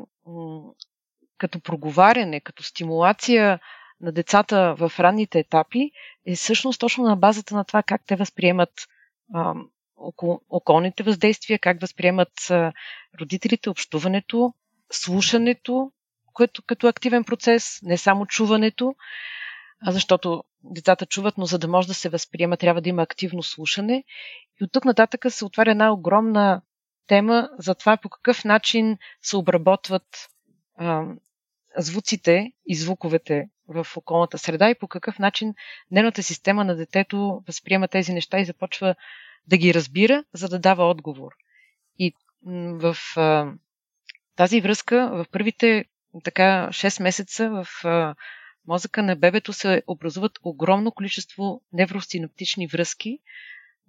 като проговаряне, като стимулация на децата в ранните етапи, е всъщност точно на базата на това как те възприемат а, околните въздействия, как възприемат а, родителите, общуването, слушането, което като активен процес, не само чуването, а защото децата чуват, но за да може да се възприема, трябва да има активно слушане. И от тук нататък се отваря една огромна тема за това по какъв начин се обработват а, звуците и звуковете в околната среда и по какъв начин нервната система на детето възприема тези неща и започва да ги разбира, за да дава отговор. И в а, тази връзка, в първите така 6 месеца в а, мозъка на бебето се образуват огромно количество невросинаптични връзки,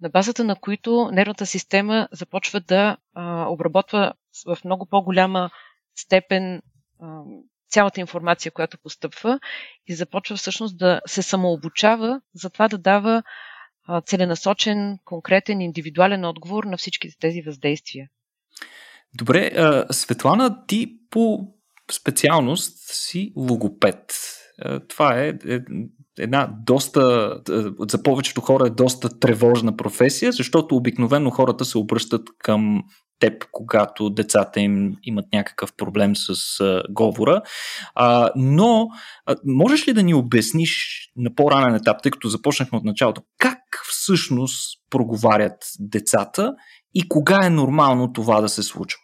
на базата на които нервната система започва да а, обработва в много по-голяма степен цялата информация, която постъпва и започва всъщност да се самообучава, за това да дава целенасочен, конкретен, индивидуален отговор на всичките тези въздействия.
Добре, Светлана, ти по специалност си логопед. Това е, е една доста, за повечето хора е доста тревожна професия, защото обикновено хората се обръщат към теб, когато децата им имат някакъв проблем с а, говора. А, но а, можеш ли да ни обясниш на по-ранен етап, тъй като започнахме от началото, как всъщност проговарят децата и кога е нормално това да се случва?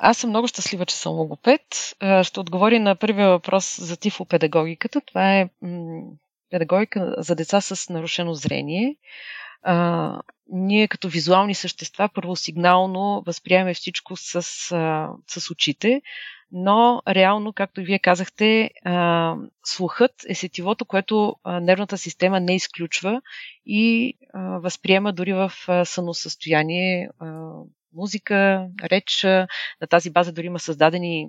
Аз съм много щастлива, че съм логопед. Ще отговори на първия въпрос за тифопедагогиката. Това е педагогика за деца с нарушено зрение. А, ние като визуални същества първосигнално възприемаме всичко с, а, с очите, но реално, както и вие казахте, а, слухът е сетивото, което а, нервната система не изключва и а, възприема дори в а, състояние а, музика, реч. На тази база дори има създадени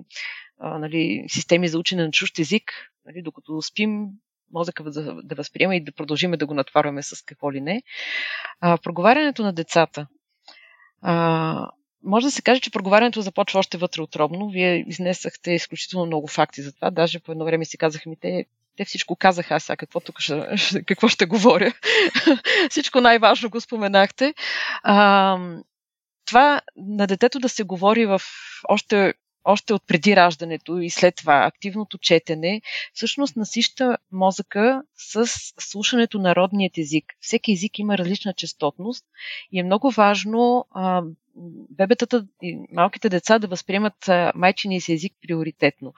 а, нали, системи за учене на чужд език. Нали, докато спим, мозъка да, да възприема и да продължиме да го натварваме с какво ли не. А, проговарянето на децата. А, може да се каже, че проговарянето започва още вътреотробно. Вие изнесахте изключително много факти за това. Даже по едно време си казаха ми, те, те всичко казаха, аз сега какво тук ще, какво ще говоря. всичко най-важно го споменахте. А, това на детето да се говори в още, още от преди раждането и след това активното четене, всъщност насища мозъка с слушането на родният език. Всеки език има различна частотност и е много важно а, бебетата и малките деца да възприемат майчиния си език приоритетно.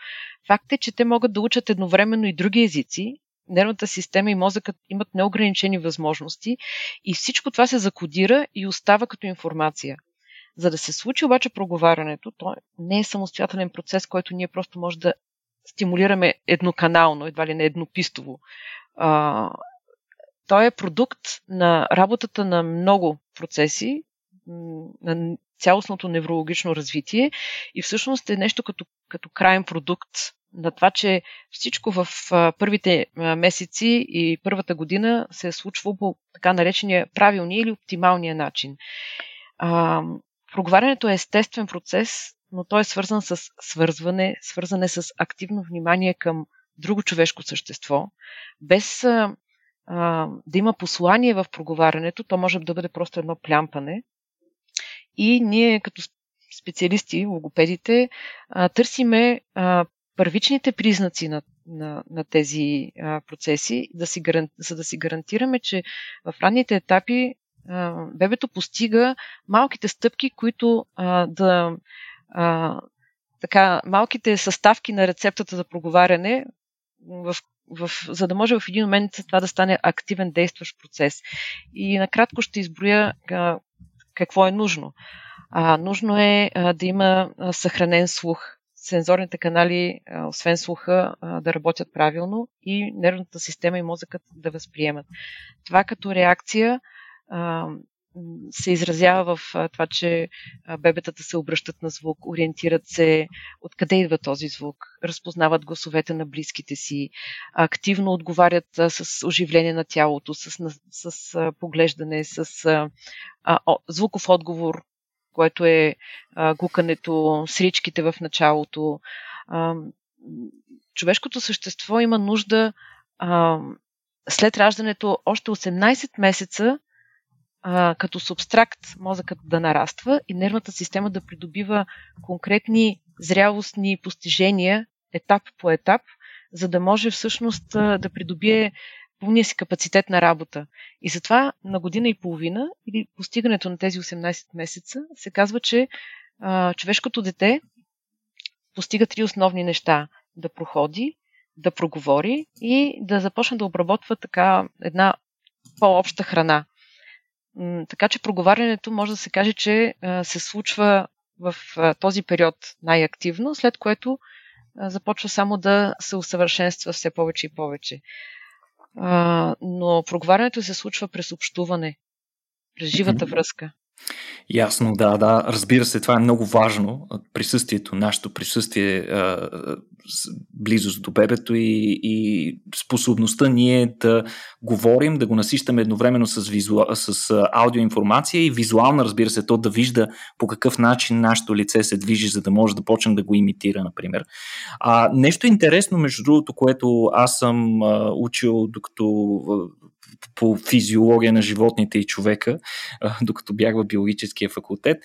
Факт е, че те могат да учат едновременно и други езици, нервната система и мозъкът имат неограничени възможности и всичко това се закодира и остава като информация. За да се случи обаче проговарянето, то не е самостоятелен процес, който ние просто може да стимулираме едноканално, едва ли не еднопистово. А, той е продукт на работата на много процеси, на цялостното неврологично развитие и всъщност е нещо като, като крайен продукт на това, че всичко в първите месеци и първата година се е случвало по така наречения правилния или оптималния начин. Проговарянето е естествен процес, но той е свързан с свързване, свързане с активно внимание към друго човешко същество. Без а, а, да има послание в проговарянето, то може да бъде просто едно плямпане. И ние като специалисти, логопедите, а, търсиме а, първичните признаци на, на, на тези а, процеси, да си за да си гарантираме, че в ранните етапи бебето постига малките стъпки, които а, да. А, така, малките съставки на рецептата за проговаряне, в, в, за да може в един момент това да стане активен действащ процес. И накратко ще изброя а, какво е нужно. А, нужно е а, да има а, съхранен слух. Сензорните канали, а, освен слуха, а, да работят правилно и нервната система и мозъкът да възприемат. Това като реакция се изразява в това, че бебетата се обръщат на звук, ориентират се откъде идва този звук, разпознават гласовете на близките си, активно отговарят с оживление на тялото, с, с поглеждане, с а, о, звуков отговор, което е а, гукането, сричките в началото. А, човешкото същество има нужда а, след раждането още 18 месеца а, като субстракт мозъкът да нараства и нервната система да придобива конкретни зрялостни постижения етап по етап, за да може всъщност да придобие пълния си капацитет на работа. И затова на година и половина или постигането на тези 18 месеца се казва, че а, човешкото дете постига три основни неща. Да проходи, да проговори и да започне да обработва така една по-обща храна. Така че проговарянето може да се каже, че се случва в този период най-активно, след което започва само да се усъвършенства все повече и повече. Но проговарянето се случва през общуване, през живата връзка.
Ясно, да, да. Разбира се, това е много важно. Присъствието, нашето присъствие, близост до бебето и, и способността ние да говорим, да го насищаме едновременно с, визу... с аудиоинформация и визуална, разбира се, то да вижда по какъв начин нашето лице се движи, за да може да почне да го имитира, например. А, нещо интересно, между другото, което аз съм учил докато по физиология на животните и човека, докато бях в биологическия факултет,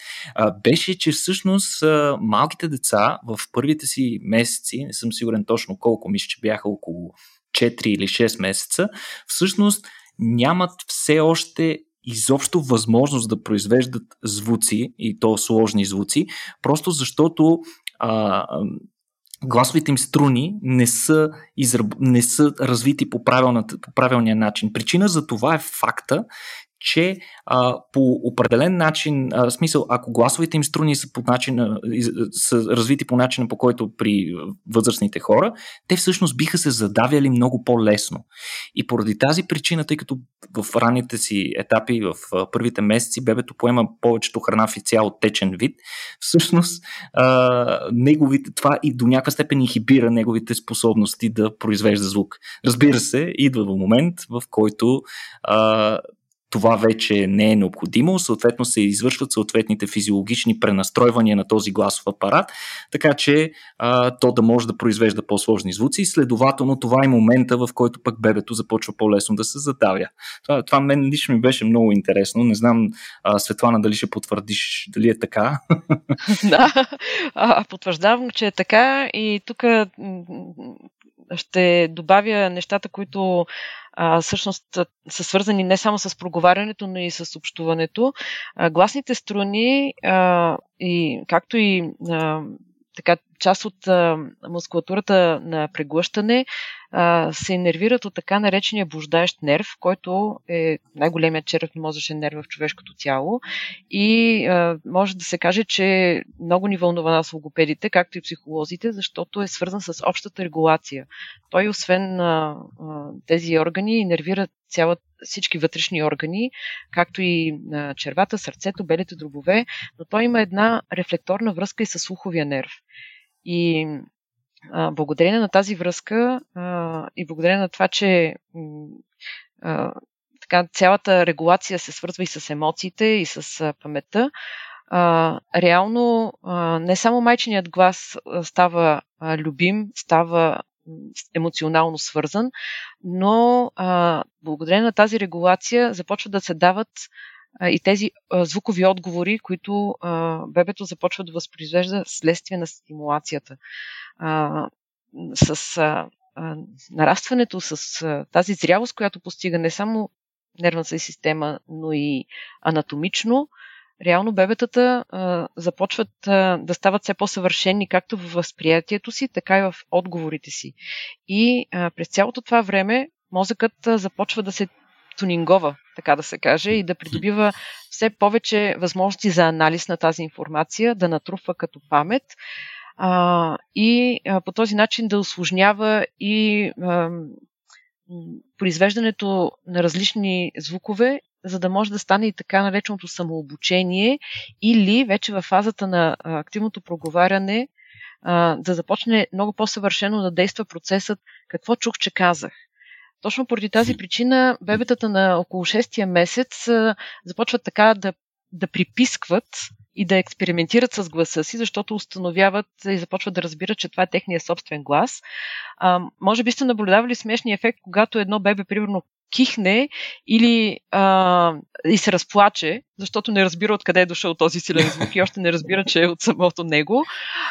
беше, че всъщност малките деца в първите си месеци, не съм сигурен точно колко, мисля, че бяха около 4 или 6 месеца, всъщност нямат все още изобщо възможност да произвеждат звуци и то сложни звуци, просто защото а, гласовите им струни не са, израб... не са развити по, по правилния начин. Причина за това е факта, че а, по определен начин, а, смисъл, ако гласовите им струни са, по начин, а, са развити по начина по който при възрастните хора, те всъщност биха се задавяли много по-лесно. И поради тази причина, тъй като в ранните си етапи, в а, първите месеци, бебето поема повечето храна в цял течен вид, всъщност а, неговите, това и до някаква степен инхибира неговите способности да произвежда звук. Разбира се, идва в момент, в който а, това вече не е необходимо, съответно се извършват съответните физиологични пренастройвания на този гласов апарат, така че а, то да може да произвежда по-сложни звуци и следователно това е момента, в който пък бебето започва по-лесно да се задавя. Това, това мен лично ми беше много интересно. Не знам, а, Светлана, дали ще потвърдиш, дали е така?
Да, потвърждавам, че е така и тук ще добавя нещата, които всъщност са свързани не само с проговарянето, но и с общуването. Гласните струни, а, и, както и а, така, част от а, мускулатурата на преглъщане а, се инервират от така наречения буждаещ нерв, който е най-големият черепно-мозъчен нерв в човешкото тяло. И а, може да се каже, че много ни вълнува нас логопедите, както и психолозите, защото е свързан с общата регулация. Той, освен а, а, тези органи, инервира цялата всички вътрешни органи, както и на червата, сърцето, белите дробове, но той има една рефлекторна връзка и с слуховия нерв. И а, благодарение на тази връзка а, и благодарение на това, че а, така, цялата регулация се свързва и с емоциите, и с а, паметта, а, реално а, не само майченият глас става а, любим, става емоционално свързан, но а, благодарение на тази регулация започват да се дават и тези звукови отговори, които бебето започва да възпроизвежда следствие на стимулацията. С нарастването, с тази зрялост, която постига не само нервната система, но и анатомично, реално бебетата започват да стават все по-съвършени както в възприятието си, така и в отговорите си. И през цялото това време мозъкът започва да се тунингова, така да се каже, и да придобива все повече възможности за анализ на тази информация, да натрупва като памет а, и а, по този начин да осложнява и а, произвеждането на различни звукове за да може да стане и така нареченото самообучение или вече в фазата на активното проговаряне да започне много по-съвършено да действа процесът какво чух, че казах. Точно поради тази причина бебетата на около 6 месец започват така да, да припискват и да експериментират с гласа си, защото установяват и започват да разбират, че това е техния собствен глас. А, може би сте наблюдавали смешния ефект, когато едно бебе, примерно, кихне или а, и се разплаче, защото не разбира откъде е дошъл този силен звук и още не разбира, че е от самото него.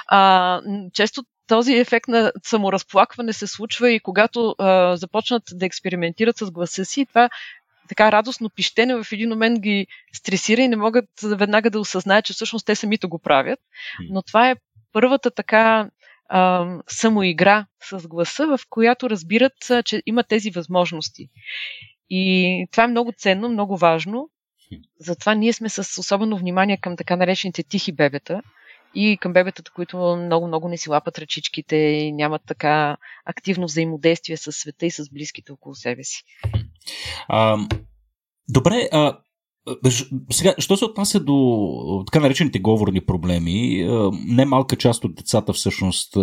А, често този ефект на саморазплакване се случва и когато а, започнат да експериментират с гласа си, това така радостно пищене в един момент ги стресира и не могат веднага да осъзнаят, че всъщност те самите го правят. Но това е първата така а, самоигра с гласа, в която разбират, че има тези възможности. И това е много ценно, много важно. Затова ние сме с особено внимание към така наречените тихи бебета и към бебетата, които много-много не си лапат ръчичките и нямат така активно взаимодействие с света и с близките около себе си.
А, добре, а, сега, що се отнася до така наречените говорни проблеми, немалка част от децата всъщност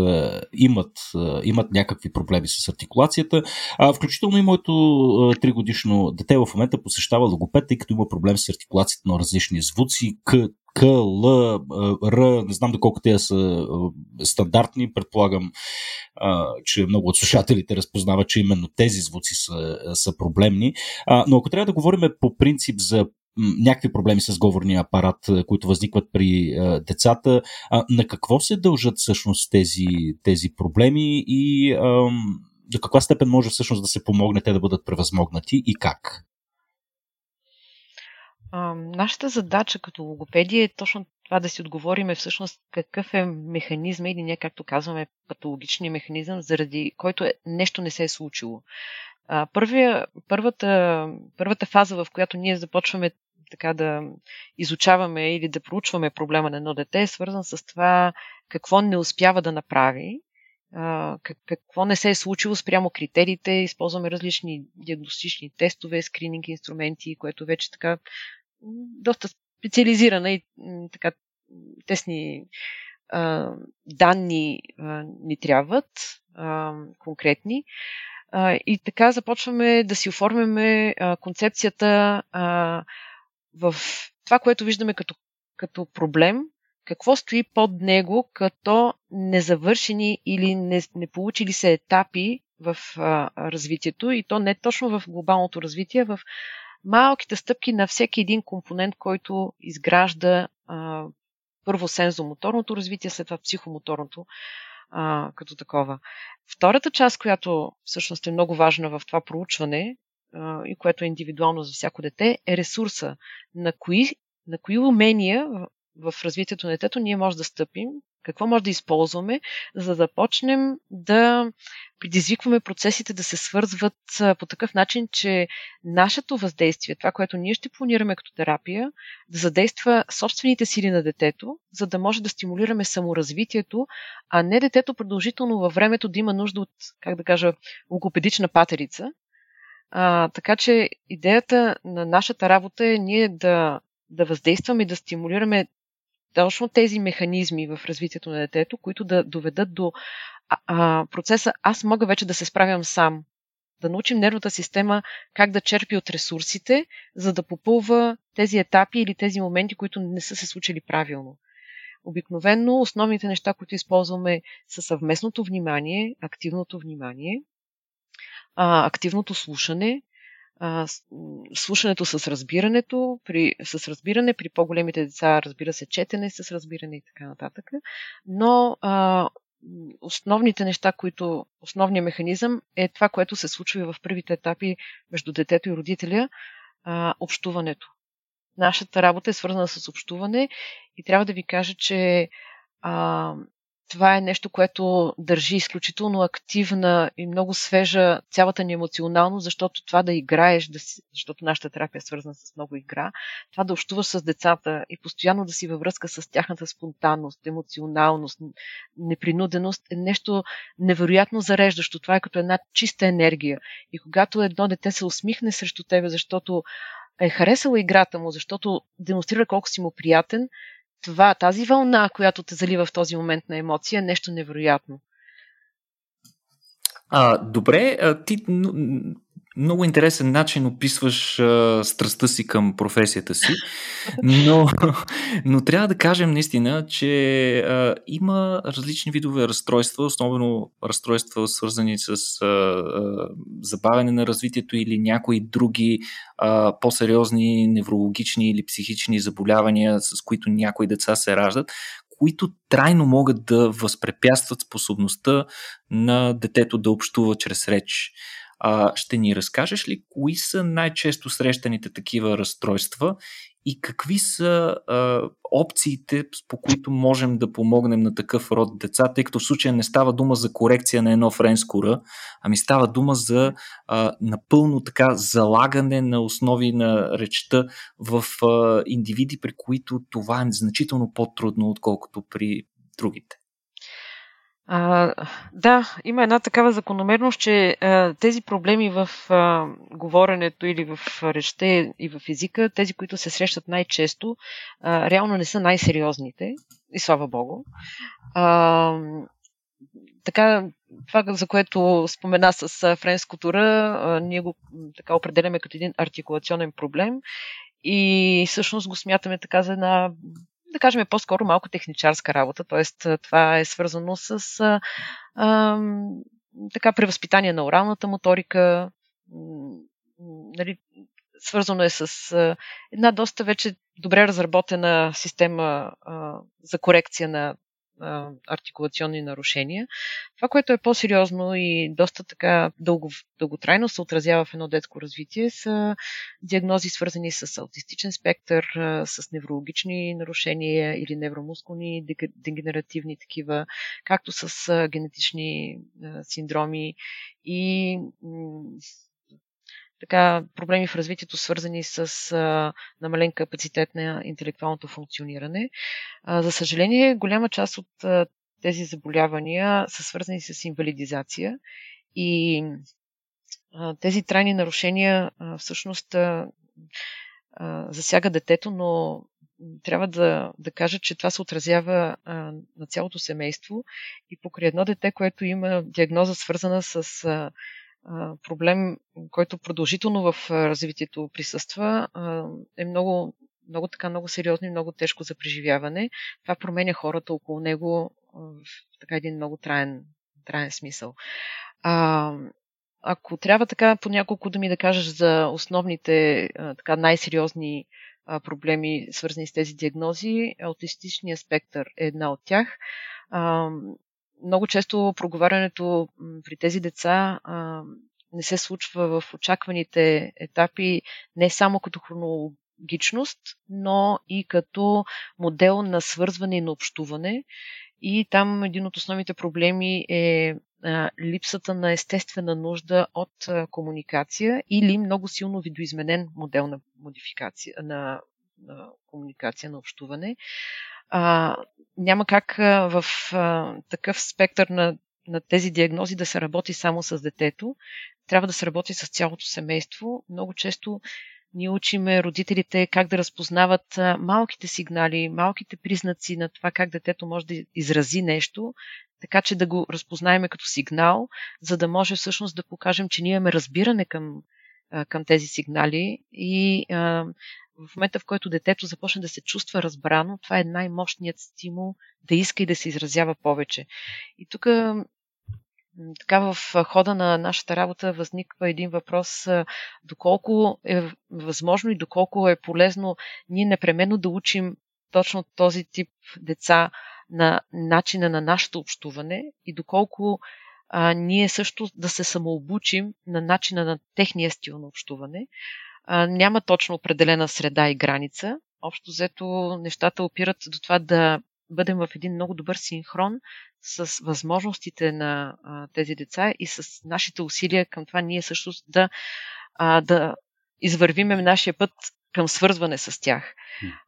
имат, имат някакви проблеми с артикулацията. Включително и моето 3 годишно дете в момента посещава логопед, тъй като има проблем с артикулацията на различни звуци, К, К, Л, Р, не знам доколко те са стандартни, предполагам, че много от слушателите разпознават, че именно тези звуци са, са проблемни. Но ако трябва да говорим по принцип за някакви проблеми с говорния апарат, които възникват при а, децата. На какво се дължат всъщност тези, тези проблеми и до каква степен може всъщност да се помогне те да бъдат превъзмогнати и как?
Нашата задача като логопеди е точно това да си отговориме всъщност какъв е механизъм или не, както казваме, патологичния механизъм, заради който е, нещо не се е случило. А, първия, първата, първата фаза, в която ние започваме така да изучаваме или да проучваме проблема на едно дете, е свързан с това какво не успява да направи, какво не се е случило спрямо критериите. Използваме различни диагностични тестове, скрининг инструменти, което вече така доста специализирана и така тесни а, данни а, ни трябват, а, конкретни. А, и така започваме да си оформяме а, концепцията а, в това, което виждаме като, като проблем, какво стои под него като незавършени или не, не получили се етапи в а, развитието и то не точно в глобалното развитие, в малките стъпки на всеки един компонент, който изгражда а, първо сензомоторното развитие, след това психомоторното а, като такова. Втората част, която всъщност е много важна в това проучване, и което е индивидуално за всяко дете, е ресурса. На кои, на кои умения в, развитието на детето ние може да стъпим, какво може да използваме, за да почнем да предизвикваме процесите да се свързват по такъв начин, че нашето въздействие, това, което ние ще планираме като терапия, да задейства собствените сили на детето, за да може да стимулираме саморазвитието, а не детето продължително във времето да има нужда от, как да кажа, логопедична патерица, а, така че идеята на нашата работа е ние да, да въздействаме и да стимулираме точно тези механизми в развитието на детето, които да доведат до а, а, процеса аз мога вече да се справям сам. Да научим нервната система как да черпи от ресурсите, за да попълва тези етапи или тези моменти, които не са се случили правилно. Обикновенно основните неща, които използваме са съвместното внимание, активното внимание – а, активното слушане, а, слушането с разбирането, при, с разбиране, при по-големите деца, разбира се, четене с разбиране и така нататък. Но а, основните неща, които, основният механизъм е това, което се случва и в първите етапи между детето и родителя, а, общуването. Нашата работа е свързана с общуване и трябва да ви кажа, че а, това е нещо, което държи изключително активна и много свежа цялата ни емоционалност, защото това да играеш, да си, защото нашата терапия е свързана с много игра, това да общуваш с децата и постоянно да си във връзка с тяхната спонтанност, емоционалност, непринуденост е нещо невероятно зареждащо. Това е като една чиста енергия. И когато едно дете се усмихне срещу тебе, защото е харесала играта му, защото демонстрира колко си му приятен, това, тази вълна, която те залива в този момент на емоция, е нещо невероятно.
А, добре, а, ти много интересен начин описваш а, страстта си към професията си, но, но трябва да кажем наистина, че а, има различни видове разстройства, основно разстройства свързани с а, а, забавяне на развитието или някои други а, по-сериозни неврологични или психични заболявания, с които някои деца се раждат, които трайно могат да възпрепятстват способността на детето да общува чрез реч. А, ще ни разкажеш ли кои са най-често срещаните такива разстройства и какви са а, опциите, по които можем да помогнем на такъв род деца, тъй като в случая не става дума за корекция на едно френско р, ами става дума за а, напълно така залагане на основи на речта в а, индивиди, при които това е значително по-трудно, отколкото при другите.
А, да, има една такава закономерност, че а, тези проблеми в а, говоренето или в речта и в езика, тези, които се срещат най-често, а, реално не са най-сериозните. И слава Богу. А, така, това, за което спомена с френското р, ние го така определяме като един артикулационен проблем и всъщност го смятаме така за една да кажем, е по-скоро малко техничарска работа, т.е. това е свързано с а, а, така превъзпитание на оралната моторика, нали, свързано е с а, една доста вече добре разработена система а, за корекция на артикулационни нарушения. Това, което е по-сериозно и доста така дълго, дълготрайно се отразява в едно детско развитие, са диагнози свързани с аутистичен спектър, с неврологични нарушения или невромускулни дегенеративни такива, както с генетични синдроми и така, проблеми в развитието, свързани с а, намален капацитет на интелектуалното функциониране. А, за съжаление, голяма част от а, тези заболявания са свързани с инвалидизация и а, тези трайни нарушения а, всъщност а, а, засяга детето, но трябва да, да кажа, че това се отразява а, на цялото семейство и покрай едно дете, което има диагноза свързана с а, проблем, който продължително в развитието присъства, е много, много така, много сериозно и много тежко за преживяване. Това променя хората около него в така един много траен, траен смисъл. А, ако трябва така по няколко думи да кажеш за основните така най-сериозни проблеми, свързани с тези диагнози, аутистичният спектър е една от тях много често проговарянето при тези деца а, не се случва в очакваните етапи не само като хронологичност, но и като модел на свързване и на общуване. И там един от основните проблеми е а, липсата на естествена нужда от а, комуникация или много силно видоизменен модел на модификация, на, на комуникация, на общуване а, няма как в а, такъв спектър на, на тези диагнози да се работи само с детето. Трябва да се работи с цялото семейство. Много често ние учиме родителите как да разпознават малките сигнали, малките признаци на това как детето може да изрази нещо, така че да го разпознаеме като сигнал, за да може всъщност да покажем, че ние имаме разбиране към, към тези сигнали и а, в момента, в който детето започне да се чувства разбрано, това е най-мощният стимул да иска и да се изразява повече. И тук така в хода на нашата работа възниква един въпрос доколко е възможно и доколко е полезно ние непременно да учим точно този тип деца на начина на нашето общуване и доколко а, ние също да се самообучим на начина на техния стил на общуване а, няма точно определена среда и граница. Общо взето нещата опират до това да бъдем в един много добър синхрон с възможностите на а, тези деца и с нашите усилия към това ние също да, а, да извървиме нашия път към свързване с тях.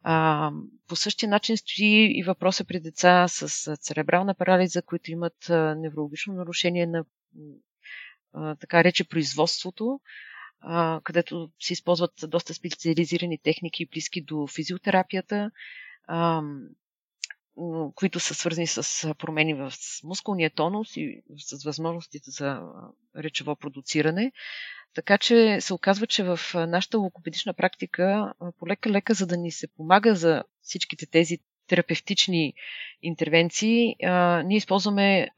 А, по същия начин стои и въпроса при деца с церебрална парализа, които имат неврологично нарушение на а, така рече производството където се използват доста специализирани техники, близки до физиотерапията, които са свързани с промени в мускулния тонус и с възможностите за речево продуциране. Така че се оказва, че в нашата логопедична практика полека-лека, за да ни се помага за всичките тези терапевтични интервенции, ние използваме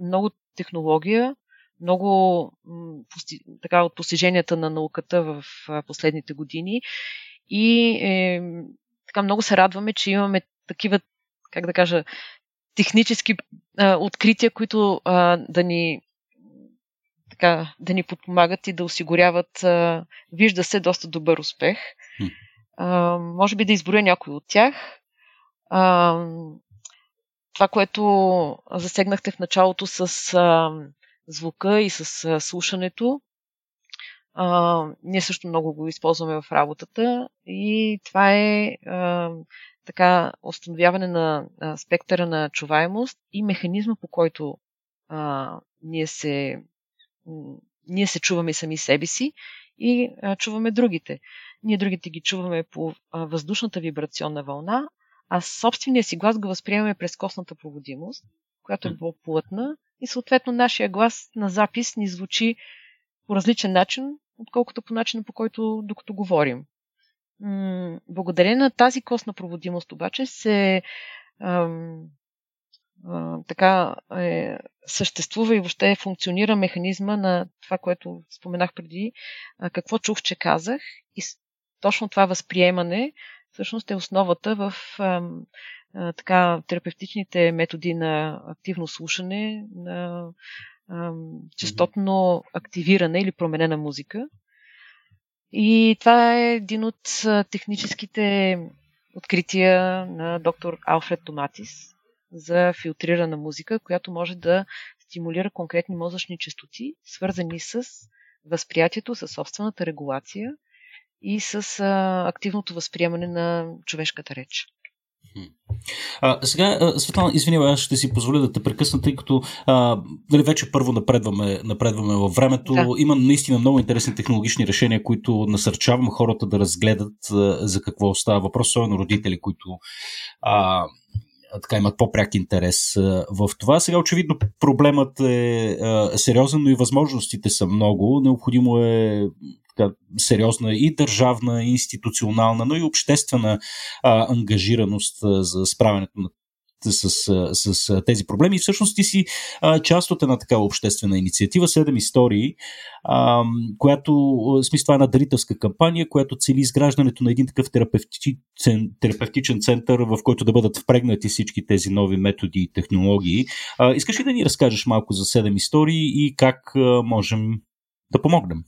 много технология, много така, от постиженията на науката в последните години и е, така много се радваме, че имаме такива, как да кажа, технически а, открития, които а, да ни така, да ни подпомагат и да осигуряват, а, вижда се, доста добър успех. А, може би да изборя някой от тях. А, това, което засегнахте в началото с а, звука и с слушането, а, ние също много го използваме в работата и това е а, така установяване на а, спектъра на чуваемост и механизма по който а, ние се ние се чуваме сами себе си и а, чуваме другите. Ние другите ги чуваме по а, въздушната вибрационна вълна, а собствения си глас го възприемаме през костната проводимост, която е по-плътна и съответно нашия глас на запис ни звучи по различен начин, отколкото по начина по който докато говорим. Благодарение на тази костна проводимост обаче се ам, а, така е, съществува и въобще функционира механизма на това, което споменах преди, а, какво чух, че казах и точно това възприемане всъщност е основата в а, а, така, терапевтичните методи на активно слушане, на а, частотно активиране или променена музика. И това е един от техническите открития на доктор Алфред Томатис, за филтрирана музика, която може да стимулира конкретни мозъчни частоти, свързани с възприятието, с собствената регулация и с активното възприемане на човешката реч.
А, сега, Светлана, извинявай, аз ще си позволя да те прекъсна, тъй като а, дали вече първо напредваме, напредваме във времето. Да. Има наистина много интересни технологични решения, които насърчавам хората да разгледат а, за какво става въпрос, особено родители, които а, така имат по-пряк интерес в това. Сега очевидно проблемът е сериозен, но и възможностите са много. Необходимо е сериозна и държавна, и институционална, но и обществена а, ангажираност за справянето на с, с, тези проблеми. И всъщност ти си а, част от една такава обществена инициатива, Седем истории, а, която, в смисъл, това е една дарителска кампания, която цели изграждането на един такъв терапевтичен, терапевтичен център, в който да бъдат впрегнати всички тези нови методи и технологии. А, искаш ли да ни разкажеш малко за Седем истории и как а, можем да помогнем?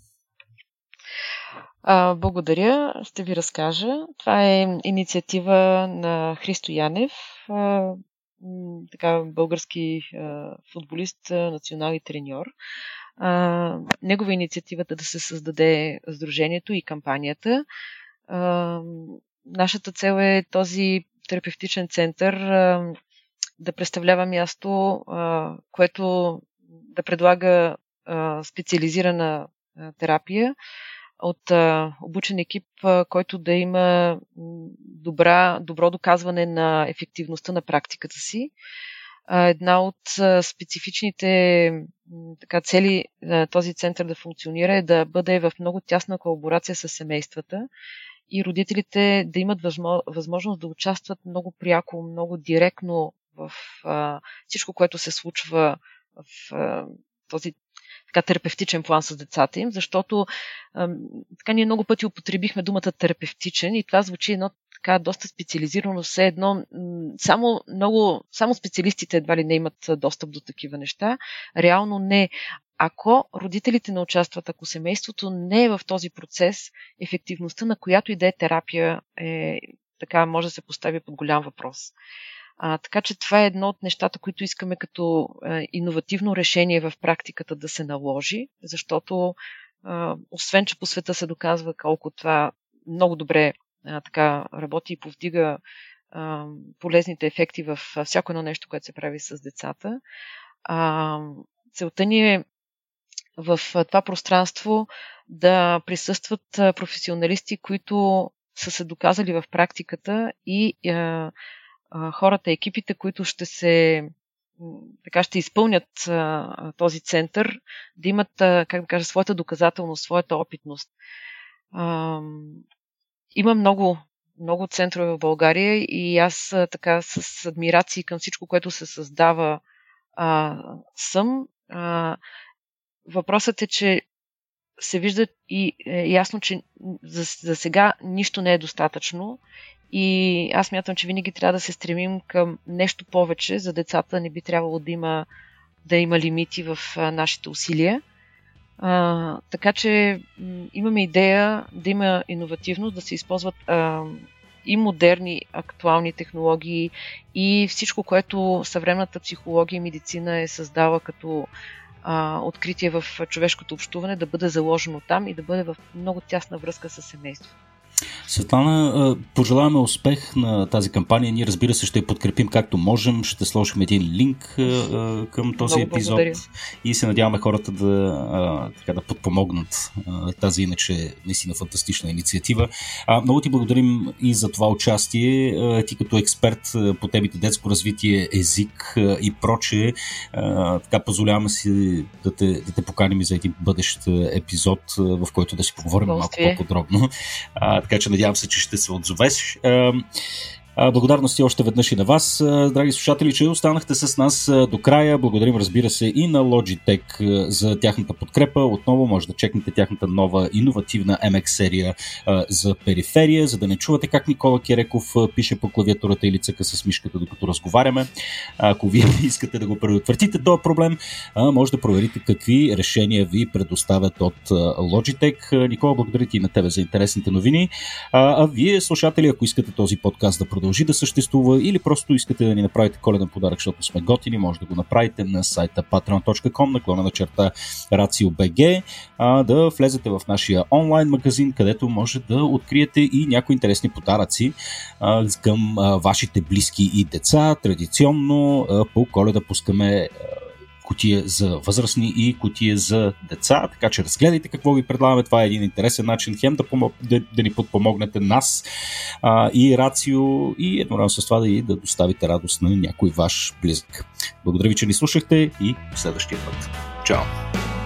А, благодаря. Ще ви разкажа. Това е инициатива на Христо Янев, а, така, български а, футболист, национален треньор. А, негова инициативата да се създаде сдружението и кампанията. А, нашата цел е този терапевтичен център а, да представлява място, а, което да предлага а, специализирана а, терапия, от а, обучен екип, а, който да има добра, добро доказване на ефективността на практиката си. А, една от а, специфичните така, цели а, този център да функционира е да бъде в много тясна колаборация с семействата и родителите да имат възможност да участват много пряко, много директно в а, всичко, което се случва в а, този така, терапевтичен план с децата им, защото така ние много пъти употребихме думата терапевтичен и това звучи едно така доста специализирано, все едно само, много, само специалистите едва ли не имат достъп до такива неща. Реално не. Ако родителите не участват, ако семейството не е в този процес, ефективността на която и да е терапия е така може да се постави под голям въпрос. А, така че това е едно от нещата, които искаме като а, иновативно решение в практиката да се наложи, защото а, освен, че по света се доказва колко това много добре а, така работи и повдига а, полезните ефекти в всяко едно нещо, което се прави с децата, а, целта ни е в това пространство да присъстват професионалисти, които са се доказали в практиката и а, хората, екипите, които ще се така ще изпълнят а, този център, да имат, а, как да кажа, своята доказателност, своята опитност. А, има много, много центрове в България и аз а, така с адмирации към всичко, което се създава а, съм. А, въпросът е, че се вижда и е ясно, че за, за сега нищо не е достатъчно и аз мятам, че винаги трябва да се стремим към нещо повече. За децата не би трябвало да има, да има лимити в нашите усилия. А, така че имаме идея да има иновативност, да се използват а, и модерни, актуални технологии и всичко, което съвременната психология и медицина е създала като а, откритие в човешкото общуване, да бъде заложено там и да бъде в много тясна връзка с семейството.
Светлана, пожелаваме успех на тази кампания. Ние, разбира се, ще я подкрепим както можем. Ще сложим един линк към този Много епизод благодаря. и се надяваме хората да, така, да подпомогнат тази иначе наистина фантастична инициатива. Много ти благодарим и за това участие. Ти като експерт по темите детско развитие, език и прочее, така позволяваме си да те, да те поканим и за един бъдещ епизод, в който да си поговорим малко по-подробно така че надявам се, че ще се отзовеш. Благодарности още веднъж и на вас, драги слушатели, че останахте с нас до края. Благодарим, разбира се, и на Logitech за тяхната подкрепа. Отново може да чекнете тяхната нова иновативна MX серия за периферия, за да не чувате как Никола Кереков пише по клавиатурата или цъка с мишката, докато разговаряме. Ако вие искате да го предотвратите този проблем, може да проверите какви решения ви предоставят от Logitech. Никола, благодаря ти на тебе за интересните новини. А, вие, слушатели, ако искате този подкаст да продължи, продължи да съществува или просто искате да ни направите коледен подарък, защото сме готини, може да го направите на сайта patreon.com, наклона на черта RACIO.BG, да влезете в нашия онлайн магазин, където може да откриете и някои интересни подаръци към вашите близки и деца. Традиционно по коледа пускаме котия за възрастни и котия за деца, така че разгледайте какво ви предлагаме. Това е един интересен начин хем да, помог, да, да ни подпомогнете нас а, и Рацио и едновременно с това да, и да доставите радост на някой ваш близък. Благодаря ви, че ни слушахте и следващия път. Чао!